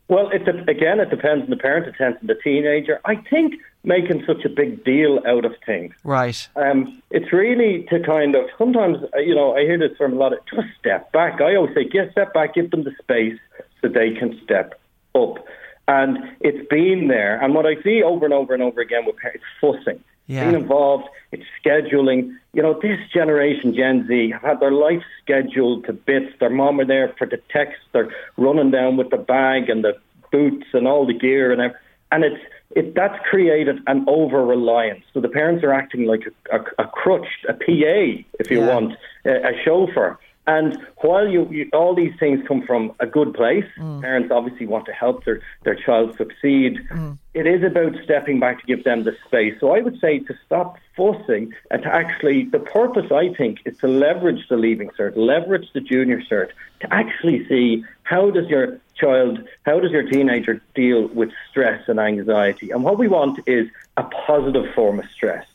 Well, it, again, it depends on the parent, it depends on the teenager. I think making such a big deal out of things. right Um, it's really to kind of sometimes uh, you know I hear this from a lot of just step back. I always say, get step back, give them the space so they can step up. And it's been there. And what I see over and over and over again with parents, fussing, Yeah. being involved, it's scheduling. You know, this generation, Gen Z, have had their life scheduled to bits. Their mom are there for the text. They're running down with the bag and the boots and all the gear and everything. And it's it that's created an over reliance. So the parents are acting like a, a, a crutch, a PA, if you Yeah. want, a, a chauffeur. And while you, you all these things come from a good place, mm. parents obviously want to help their, their child succeed. Mm. It is about stepping back to give them the space. So I would say to stop fussing and to actually the purpose I think is to leverage the leaving cert, leverage the junior cert, to actually see how does your child, how does your teenager deal with stress and anxiety. And what we want is a positive form of stress.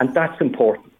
And that's important.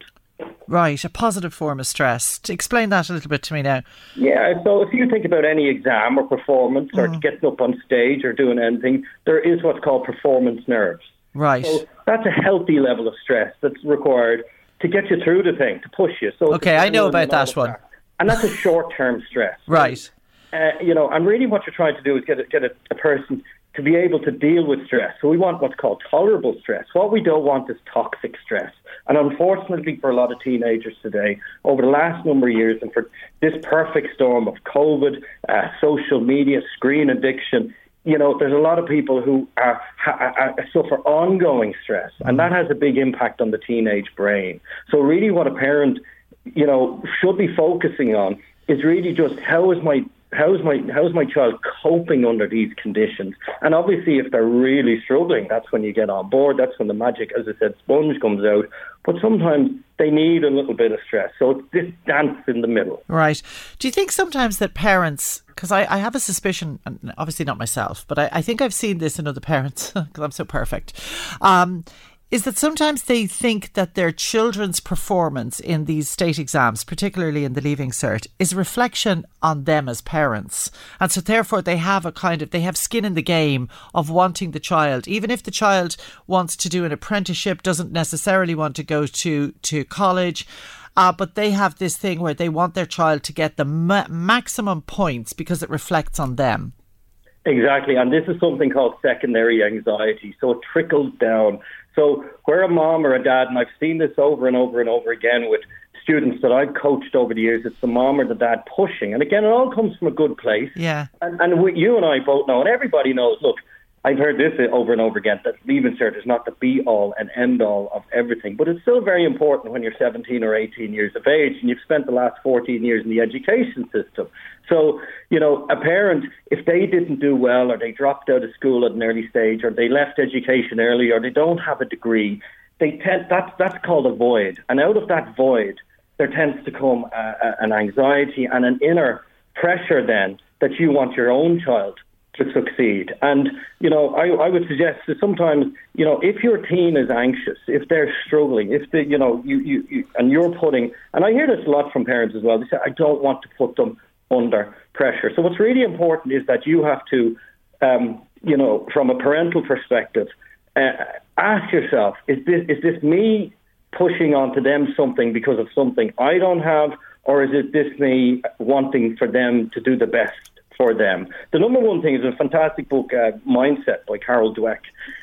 Right a positive form of stress explain that a little bit to me now Yeah, so if you think about any exam or performance or getting up on stage or doing anything, there is what's called performance nerves. right So that's a healthy level of stress that's required to get you through the thing, to push you. So Okay, I know about that one. And that's a short-term stress. right Uh, you know, and really what you're trying to do is get a, get a, a person to be able to deal with stress. So we want what's called tolerable stress. What we don't want is toxic stress. And unfortunately, for a lot of teenagers today, over the last number of years, and for this perfect storm of COVID, uh, social media, screen addiction, you know, there's a lot of people who are, ha, ha, suffer ongoing stress, and mm-hmm. that has a big impact on the teenage brain. So, really, what a parent, you know, should be focusing on is really just how is my how is my how is my child coping under these conditions? And obviously, if they're really struggling, that's when you get on board. That's when the magic, as I said, sponge comes out. But sometimes they need a little bit of stress. So it's this dance in the middle. Right. Do you think sometimes that parents, because I, I have a suspicion, and obviously not myself, but I, I think I've seen this in other parents, because I'm so perfect, um, is that sometimes they think that their children's performance in these state exams, particularly in the Leaving Cert, is a reflection on them as parents. And so therefore they have a kind of, they have skin in the game of wanting the child, even if the child wants to do an apprenticeship, doesn't necessarily want to go to, to college. Uh, but they have this thing where they want their child to get the ma- maximum points because it reflects on them. Exactly, and this is something called secondary anxiety. So it trickles down. So where a mom or a dad, and I've seen this over and over and over again with students that I've coached over the years, it's the mom or the dad pushing. And again, it all comes from a good place. Yeah. And, and we, you and I both know, and everybody knows, look, I've heard this over and over again that leaving cert is not the be all and end all of everything, but it's still very important when you're 17 or 18 years of age and you've spent the last 14 years in the education system. So, you know, a parent, if they didn't do well or they dropped out of school at an early stage or they left education early or they don't have a degree, they tend, that's, that's called a void. And out of that void, there tends to come uh, an anxiety and an inner pressure then that you want your own child to succeed. And, you know, I, I would suggest that sometimes, you know, if your teen is anxious, if they're struggling, if they, you know, you, you, you and you're putting, and I hear this a lot from parents as well, they say, I don't want to put them under pressure. So what's really important is that you have to, um, you know, from a parental perspective, uh, ask yourself, is this, is this me pushing onto them something because of something I don't have, or is it this me wanting for them to do the best for them. The number one thing is a fantastic book, uh, Mindset by Carol Dweck,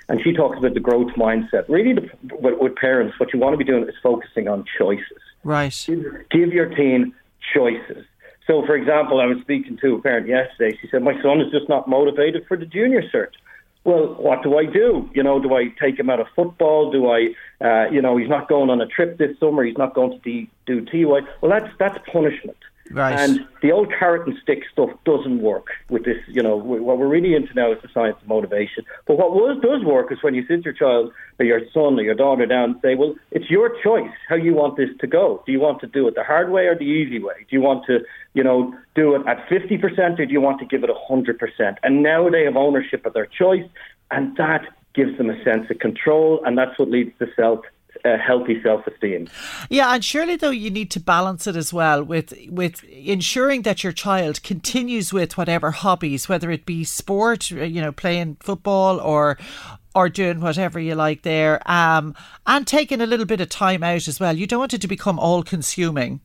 and she talks about the growth mindset. Really, the, with, with, parents, what you want to be doing is focusing on choices. Right. Give, give your teen choices. So, for example, I was speaking to a parent yesterday. She said, My son is just not motivated for the junior cert. Well, what do I do? You know, do I take him out of football? Do I, uh, you know, he's not going on a trip this summer. He's not going to do TY. Well, that's that's punishment. Right. And the old carrot and stick stuff doesn't work with this. You know, what we're really into now is the science of motivation. But what was, does work is when you sit your child or your son or your daughter down and say, well, it's your choice how you want this to go. Do you want to do it the hard way or the easy way? Do you want to, you know, do it at 50% or do you want to give it 100%? And now they have ownership of their choice and that gives them a sense of control and that's what leads to self a healthy self-esteem. Yeah, and surely though you need to balance it as well with with ensuring that your child continues with whatever hobbies, whether it be sport, you know, playing football or or doing whatever you like there, um, and taking a little bit of time out as well. You don't want it to become all consuming.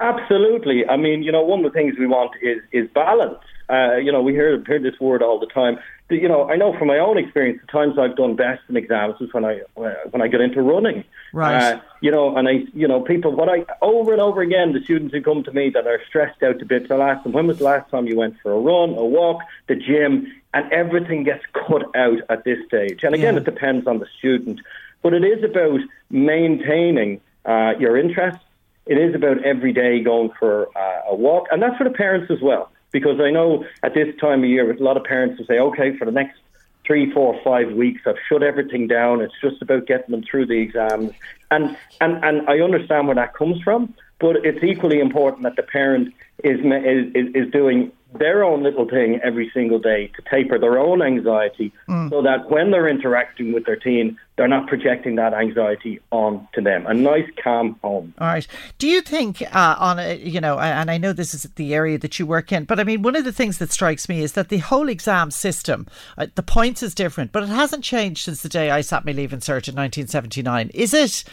Absolutely. I mean, you know, one of the things we want is is balance. Uh, you know, we hear hear this word all the time. You know, I know from my own experience, the times I've done best in exams is when I when I get into running. Right. Uh, you know, and I, you know, people. What I over and over again, the students who come to me that are stressed out a bit, I'll ask them, when was the last time you went for a run, a walk, the gym, and everything gets cut out at this stage. And again, yeah. it depends on the student, but it is about maintaining uh, your interest. It is about every day going for uh, a walk, and that's for the parents as well because I know at this time of year, with a lot of parents will say, okay, for the next three, four, five weeks, I've shut everything down. It's just about getting them through the exams. And, and, and I understand where that comes from, but it's equally important that the parent is, is, is doing their own little thing every single day to taper their own anxiety mm. so that when they're interacting with their teen, they're not projecting that anxiety on to them. A nice, calm home. All right. Do you think, uh, on a, you know, and I know this is the area that you work in, but I mean, one of the things that strikes me is that the whole exam system, uh, the points is different, but it hasn't changed since the day I sat my leaving cert in 1979. Is it?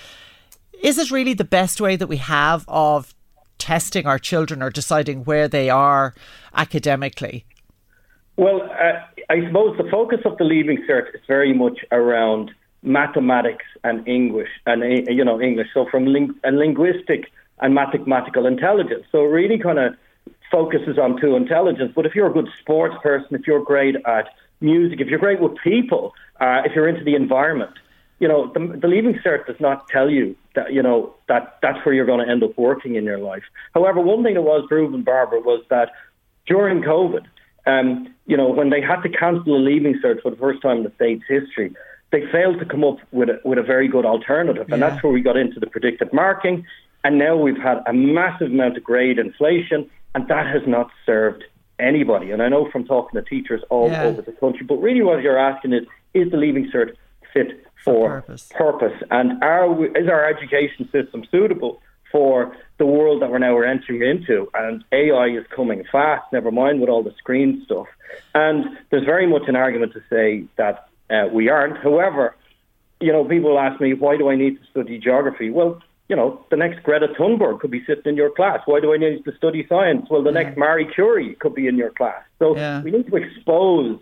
Is it really the best way that we have of testing our children or deciding where they are academically? Well, uh, I suppose the focus of the Leaving Cert is very much around mathematics and English, and uh, you know English. So from ling- and linguistic and mathematical intelligence. So really kind of focuses on two intelligence. But if you're a good sports person, if you're great at music, if you're great with people, uh, if you're into the environment, you know, the, the Leaving Cert does not tell you that, you know, that that's where you're going to end up working in your life. However, one thing that was proven, Barbara, was that during COVID, um, you know, when they had to cancel the Leaving Cert for the first time in the state's history, they failed to come up with a, with a very good alternative. And yeah. that's where we got into the predictive marking. And now we've had a massive amount of grade inflation, and that has not served anybody. And I know from talking to teachers all yeah. over the country, but really what you're asking is, is the Leaving Cert fit for purpose. purpose. And are is our education system suitable for the world that we're now entering into? And AI is coming fast. Never mind with all the screen stuff. And there's very much an argument to say that uh, we aren't. However, you know, people ask me, why do I need to study geography? Well, you know, the next Greta Thunberg could be sitting in your class. Why do I need to study science? Well, the yeah. next Marie Curie could be in your class. So yeah. we need to expose.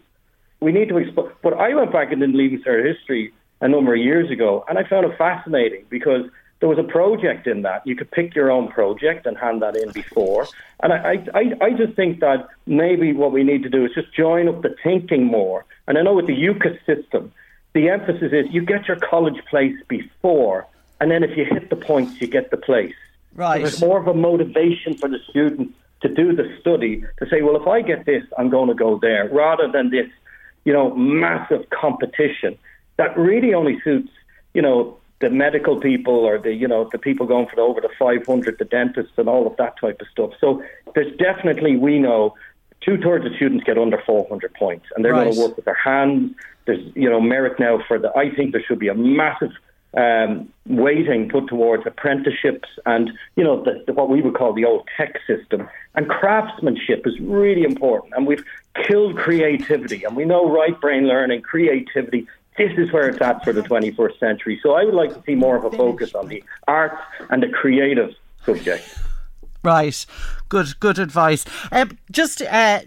We need to expose. But I went back and did leaving cert history a number of years ago, and I found it fascinating because there was a project in that. You could pick your own project and hand that in before. And I, I, I just think that maybe what we need to do is just join up the thinking more. And I know with the UCAS system, the emphasis is you get your college place before, and then if you hit the points, you get the place. Right. So there's more of a motivation for the student to do the study to say, well, if I get this, I'm going to go there, rather than this, you know, massive competition that really only suits, you know, the medical people or the you know the people going for the, over the 500, the dentists and all of that type of stuff. So there's definitely we know two thirds of students get under 400 points, and they're right. going to work with their hands. There's you know merit now for the. I think there should be a massive um, weighting put towards apprenticeships and you know the, the, what we would call the old tech system. And craftsmanship is really important. And we've killed creativity. And we know right brain learning creativity this is where it's at for the 21st century. So I would like to see more of a focus on the arts and the creative subject. Right, good, good advice. Um, just uh,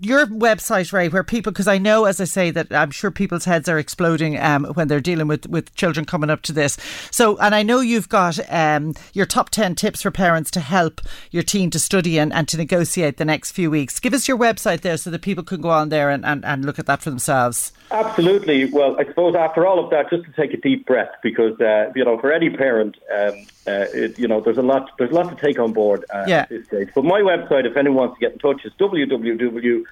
your website, Ray, where people, because I know, as I say, that I'm sure people's heads are exploding um, when they're dealing with, with children coming up to this. So, and I know you've got um, your top 10 tips for parents to help your teen to study and, and to negotiate the next few weeks. Give us your website there so that people can go on there and, and, and look at that for themselves. Absolutely. Well, I suppose after all of that, just to take a deep breath, because, uh, you know, for any parent, um, uh, it, you know, there's a lot, there's a lot to take on board uh, yeah. at this stage. But my website, if anyone wants to get in touch, is www.raysethegame.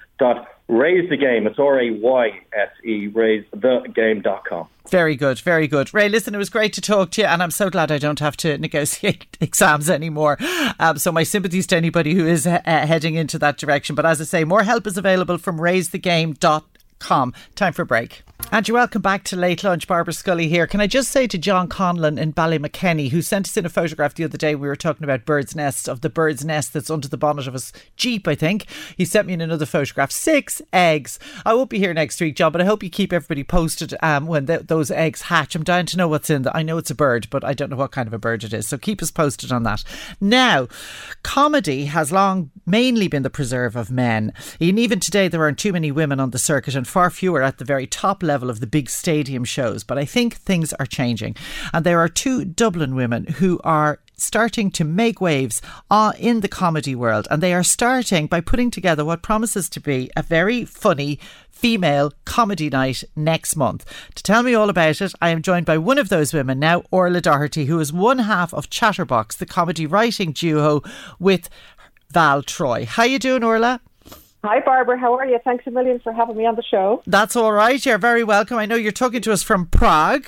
It's R A Y S E, raysethegame.com. Very good, very good. Ray, listen, it was great to talk to you, and I'm so glad I don't have to negotiate exams anymore. Um, so, my sympathies to anybody who is uh, heading into that direction. But as I say, more help is available from raysethegame.com com. Time for a break. And you welcome back to Late Lunch. Barbara Scully here. Can I just say to John Conlon in Ballymakenny, who sent us in a photograph the other day, we were talking about bird's nests, of the bird's nest that's under the bonnet of his Jeep, I think. He sent me in another photograph. Six eggs. I won't be here next week, John, but I hope you keep everybody posted um, when th- those eggs hatch. I'm dying to know what's in them. I know it's a bird, but I don't know what kind of a bird it is. So keep us posted on that. Now, comedy has long mainly been the preserve of men. And even today, there aren't too many women on the circuit and far fewer at the very top level of the big stadium shows. But I think things are changing. And there are two Dublin women who are starting to make waves uh, in the comedy world. And they are starting by putting together what promises to be a very funny female comedy night next month. To tell me all about it, I am joined by one of those women now, Orla Doherty, who is one half of Chatterbox, the comedy writing duo with Val Troy. How you doing, Orla? Hi, Barbara. How are you? Thanks a million for having me on the show. That's all right. You're very welcome. I know you're talking to us from Prague.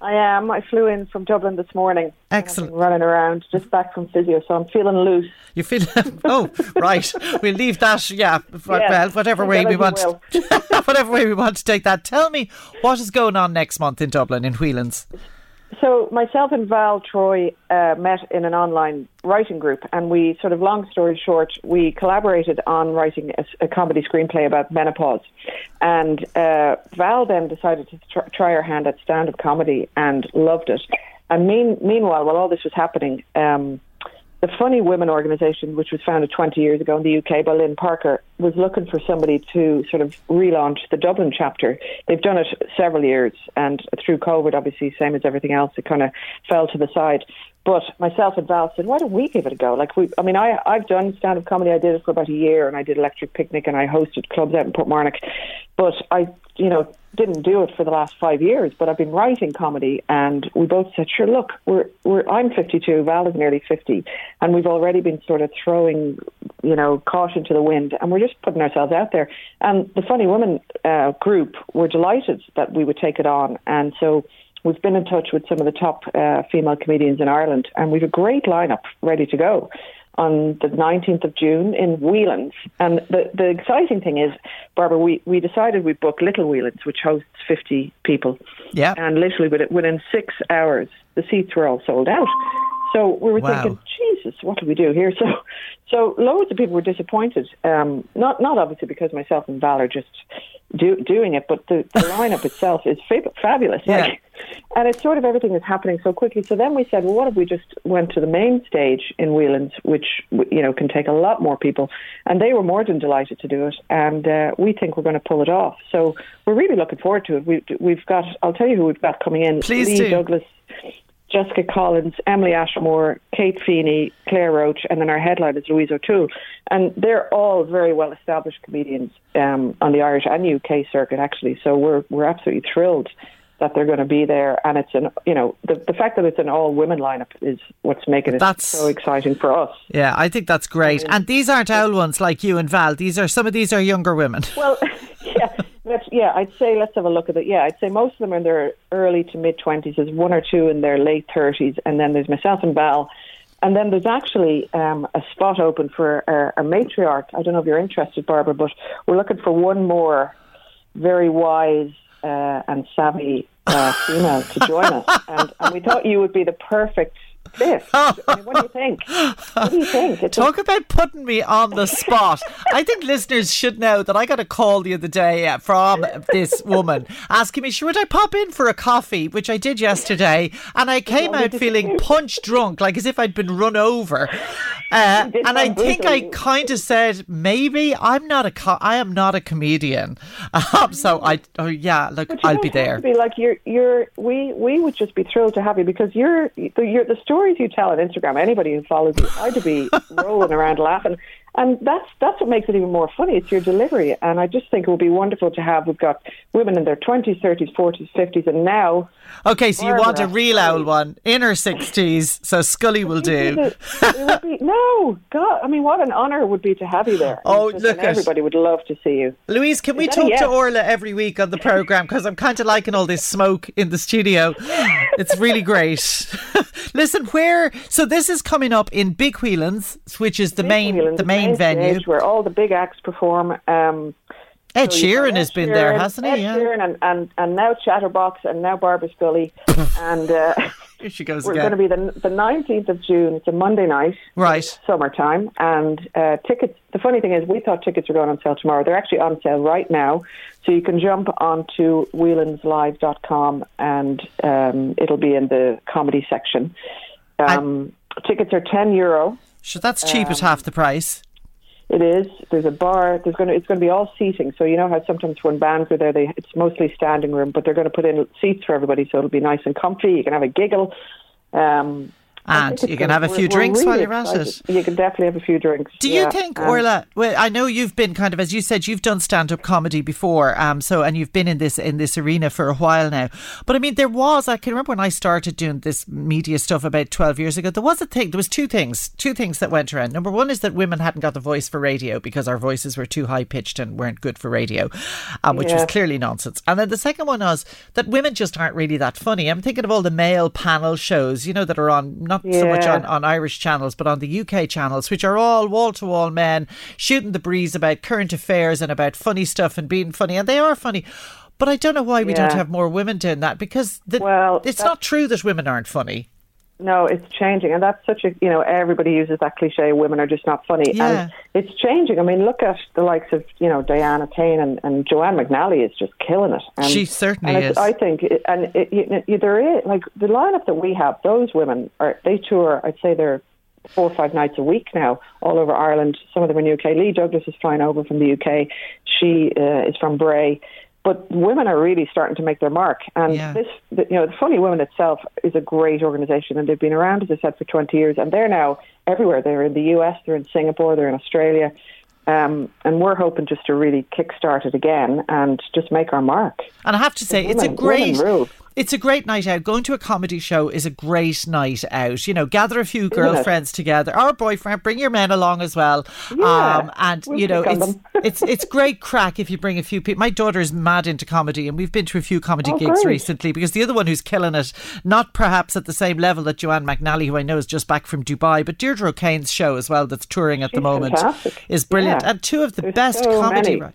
I am. I flew in from Dublin this morning. Excellent. running around, just back from physio, so I'm feeling loose. You feel? oh, right. We'll leave that. Yeah. yes, well, whatever way we want. whatever way we want to take that. Tell me what is going on next month in Dublin in Whelan's. So myself and Val Troy uh, met in an online writing group, and we sort of, long story short, we collaborated on writing a, a comedy screenplay about menopause. And uh, Val then decided to tr- try her hand at stand-up comedy and loved it. And mean, meanwhile, while all this was happening, um, the Funny Women organisation, which was founded 20 years ago in the UK by Lynn Parker, was looking for somebody to sort of relaunch the Dublin chapter. They've done it several years, and through COVID, obviously, same as everything else, it kind of fell to the side. But myself and Val said, why don't we give it a go? Like we, I mean, I I've done stand up comedy. I did it for about a year, and I did Electric Picnic, and I hosted clubs out in Portmarnock. But I, you know, didn't do it for the last five years, but I've been writing comedy, and we both said, "Sure, look, we're we're I'm 52, Val is nearly 50, and we've already been sort of throwing, you know, caution to the wind, and we're just putting ourselves out there." And the Funny Women uh, group were delighted that we would take it on, and so we've been in touch with some of the top uh, female comedians in Ireland, and we've a great lineup ready to go on the 19th of June in Whelan's. And the, the exciting thing is, Barbara, we, we decided we'd book Little Whelan's, which hosts 50 people. Yeah. And literally within, within six hours, the seats were all sold out. So we were wow. thinking, Jesus, what do we do here? So, so loads of people were disappointed. Um, not, not obviously because myself and Val are just do, doing it, but the, the lineup itself is fab- fabulous. Yeah. Like, and it's sort of everything is happening so quickly. So then we said, well, what if we just went to the main stage in Whelan's, which you know can take a lot more people, and they were more than delighted to do it, and uh, we think we're going to pull it off. So we're really looking forward to it. We, we've got, I'll tell you who we've got coming in. Please Lee do. Douglas. Jessica Collins, Emily Ashmore, Kate Feeney, Claire Roach, and then our headline is Louise O'Toole. And they're all very well established comedians um, on the Irish and UK circuit, actually. So we're we're absolutely thrilled that they're going to be there. And it's an, you know, the, the fact that it's an all women lineup is what's making it that's, so exciting for us. Yeah, I think that's great. and these aren't old ones like you and Val. These are, some of these are younger women. Well, yeah. Let's, yeah, I'd say let's have a look at it. Yeah, I'd say most of them are in their early to mid twenties. There's one or two in their late thirties, and then there's myself and Val, and then there's actually um, a spot open for a, a matriarch. I don't know if you're interested, Barbara, but we're looking for one more very wise uh, and savvy uh, female to join us, and, and we thought you would be the perfect this? I mean, what do you think? What do you think? It's Talk a- about putting me on the spot. I think listeners should know that I got a call the other day uh, from this woman asking me, should I pop in for a coffee, which I did yesterday, and I came out feeling punch drunk, like as if I'd been run over. Uh, and I think I kind of said, maybe I'm not a co- I am not a comedian. Um, so I, oh yeah, look, I'll be there. Be like you're, you're. We we would just be thrilled to have you because you're, you're the story stories you tell on Instagram, anybody who follows you, I'd be rolling around laughing. And that's that's what makes it even more funny. It's your delivery, and I just think it would be wonderful to have. We've got women in their twenties, thirties, forties, fifties, and now. Okay, so you want a real old one in her sixties, so Scully will do. be, no, God, I mean, what an honour it would be to have you there. Oh, just, look, everybody would love to see you. Louise, can Is we talk to Orla every week on the program? Because I'm kind of liking all this smoke in the studio. It's really great. Listen, where? So this is coming up in Big Whelan's, which is the Big main Whelan's, the main main venue where all the big acts perform. Um, Ed so Sheeran has been there, hasn't Ed he? Yeah. Sheeran and, and, and now Chatterbox and now Barbara Scully. and uh, here she goes we're again. going to be the, the 19th of June. It's a Monday night. Right. Summertime. And uh, tickets, the funny thing is, we thought tickets were going on sale tomorrow. They're actually on sale right now. So you can jump onto whelanslive.com and um, it'll be in the comedy section. Um, tickets are 10 euro. So that's cheap um, at half the price. It is. There's a bar. There's going to. It's going to be all seating. So you know how sometimes when bands are there, they it's mostly standing room, but they're going to put in seats for everybody, so it'll be nice and comfy. You can have a giggle. Um, and you can have a few drinks really while you're at it. You can definitely have a few drinks. Do you think, um, Orla? Well, I know you've been kind of, as you said, you've done stand-up comedy before, um, so and you've been in this in this arena for a while now. But I mean, there was. I can remember when I started doing this media stuff about twelve years ago. There was a thing. There was two things. Two things that went around. Number one is that women hadn't got the voice for radio because our voices were too high pitched and weren't good for radio, um, which yeah. was clearly nonsense. And then the second one was that women just aren't really that funny. I'm thinking of all the male panel shows, you know, that are on not yeah. so much on on Irish channels, but on the UK channels, which are all wall to wall men shooting the breeze about current affairs and about funny stuff and being funny. And they are funny. But I don't know why we yeah. don't have more women doing that because the, well, it's not true that women aren't funny. No, it's changing, and that's such a you know everybody uses that cliche. Women are just not funny, yeah. and it's changing. I mean, look at the likes of you know Diana Kane and, and Joanne McNally is just killing it. And, she certainly and is. I think, it, and it, it, there is like the lineup that we have. Those women are they tour. I'd say they're four or five nights a week now all over Ireland. Some of them are in the UK. Lee Douglas is flying over from the UK. She uh, is from Bray but women are really starting to make their mark. And yeah. this, you know, the Funny Women itself is a great organisation, and they've been around, as I said, for 20 years, and they're now everywhere. They're in the US, they're in Singapore, they're in Australia, um, and we're hoping just to really kickstart it again and just make our mark. And I have to say, women, it's a great it's a great night out. Going to a comedy show is a great night out. You know, gather a few girlfriends together or boyfriend, bring your men along as well. Yeah, um, and we'll you know, it's it's it's great crack if you bring a few people. My daughter is mad into comedy, and we've been to a few comedy oh, gigs great. recently. Because the other one who's killing it, not perhaps at the same level that Joanne McNally, who I know is just back from Dubai, but Deirdre O'Kane's show as well, that's touring at She's the moment, fantastic. is brilliant. Yeah. And two of the There's best so comedy. many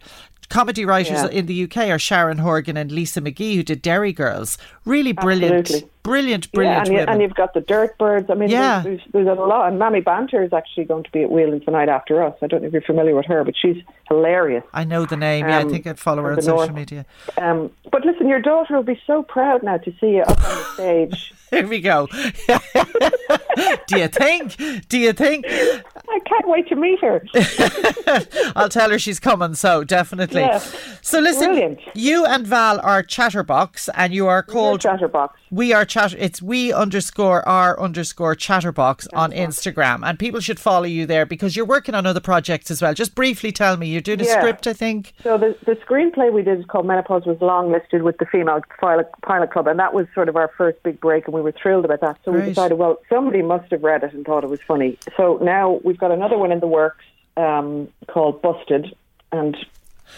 comedy writers yeah. in the UK are Sharon Horgan and Lisa McGee, who did Derry Girls. Really brilliant, Absolutely. Brilliant, brilliant. Yeah, and, and you've got the Dirt Birds. I mean, Yeah. there's, there's, there's a lot. And Mammy Banter is actually going to be at Whelan's tonight after us. I don't know if you're familiar with her, but she's hilarious. I know the name. Yeah, I Um, think I'd follow her on social north. media. Um, but listen, your daughter will be so proud now to see you up on the stage. Here we go. Do you think? Do you think? I can't wait to meet her. I'll tell her she's coming. So definitely. Yeah. So listen, Brilliant. you and Val are Chatterbox, and you are called Chatterbox. We are chat. It's we underscore r underscore Chatterbox on Instagram, and people should follow you there because you're working on other projects as well. Just briefly tell me, you're doing a Yeah. script, I think. So the the screenplay we did called Menopause was longlisted with the Female Pilot, Pilot Club, and that was sort of our first big break, and we were thrilled about that. So Great. we decided, well, somebody must have read it and thought it was funny. So now we've got another one in the works um, called Busted, and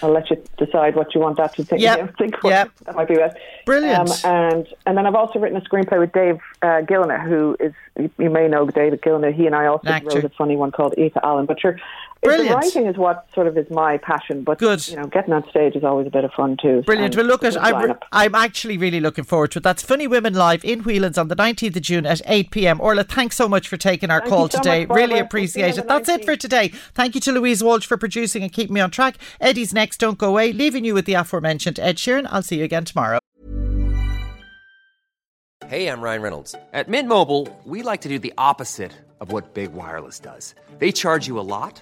I'll let you decide what you want that to think. Yep. think Yep. that might be best. Brilliant. Um, and and then I've also written a screenplay with Dave uh, Gilner, who is you, you may know David Gilner. He and I also Actor. wrote a funny one called Eva Allen. But sure, Brilliant. the writing is what sort of is my passion. But Good. you know, getting on stage is always a bit of fun too. Brilliant. Well, look, at I'm, lineup. I'm actually really looking forward to it. That's Funny Women Live in Whelan's on the 19th of June at 8 pm. Orla, thanks so much for taking our Thank call so today. much, really appreciate it. That's the it for today. Thank you to Louise Walsh for producing and keeping me on track. Eddie's next. Don't go away. Leaving you with the aforementioned Ed Sheeran. I'll see you again tomorrow. Hey, I'm Ryan Reynolds. At Mint Mobile, we like to do the opposite of what Big Wireless does. They charge you a lot,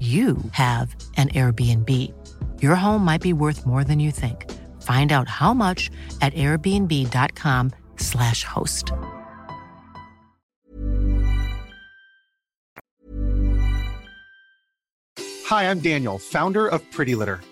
you have an Airbnb. Your home might be worth more than you think. Find out how much at airbnb.com/slash host. Hi, I'm Daniel, founder of Pretty Litter.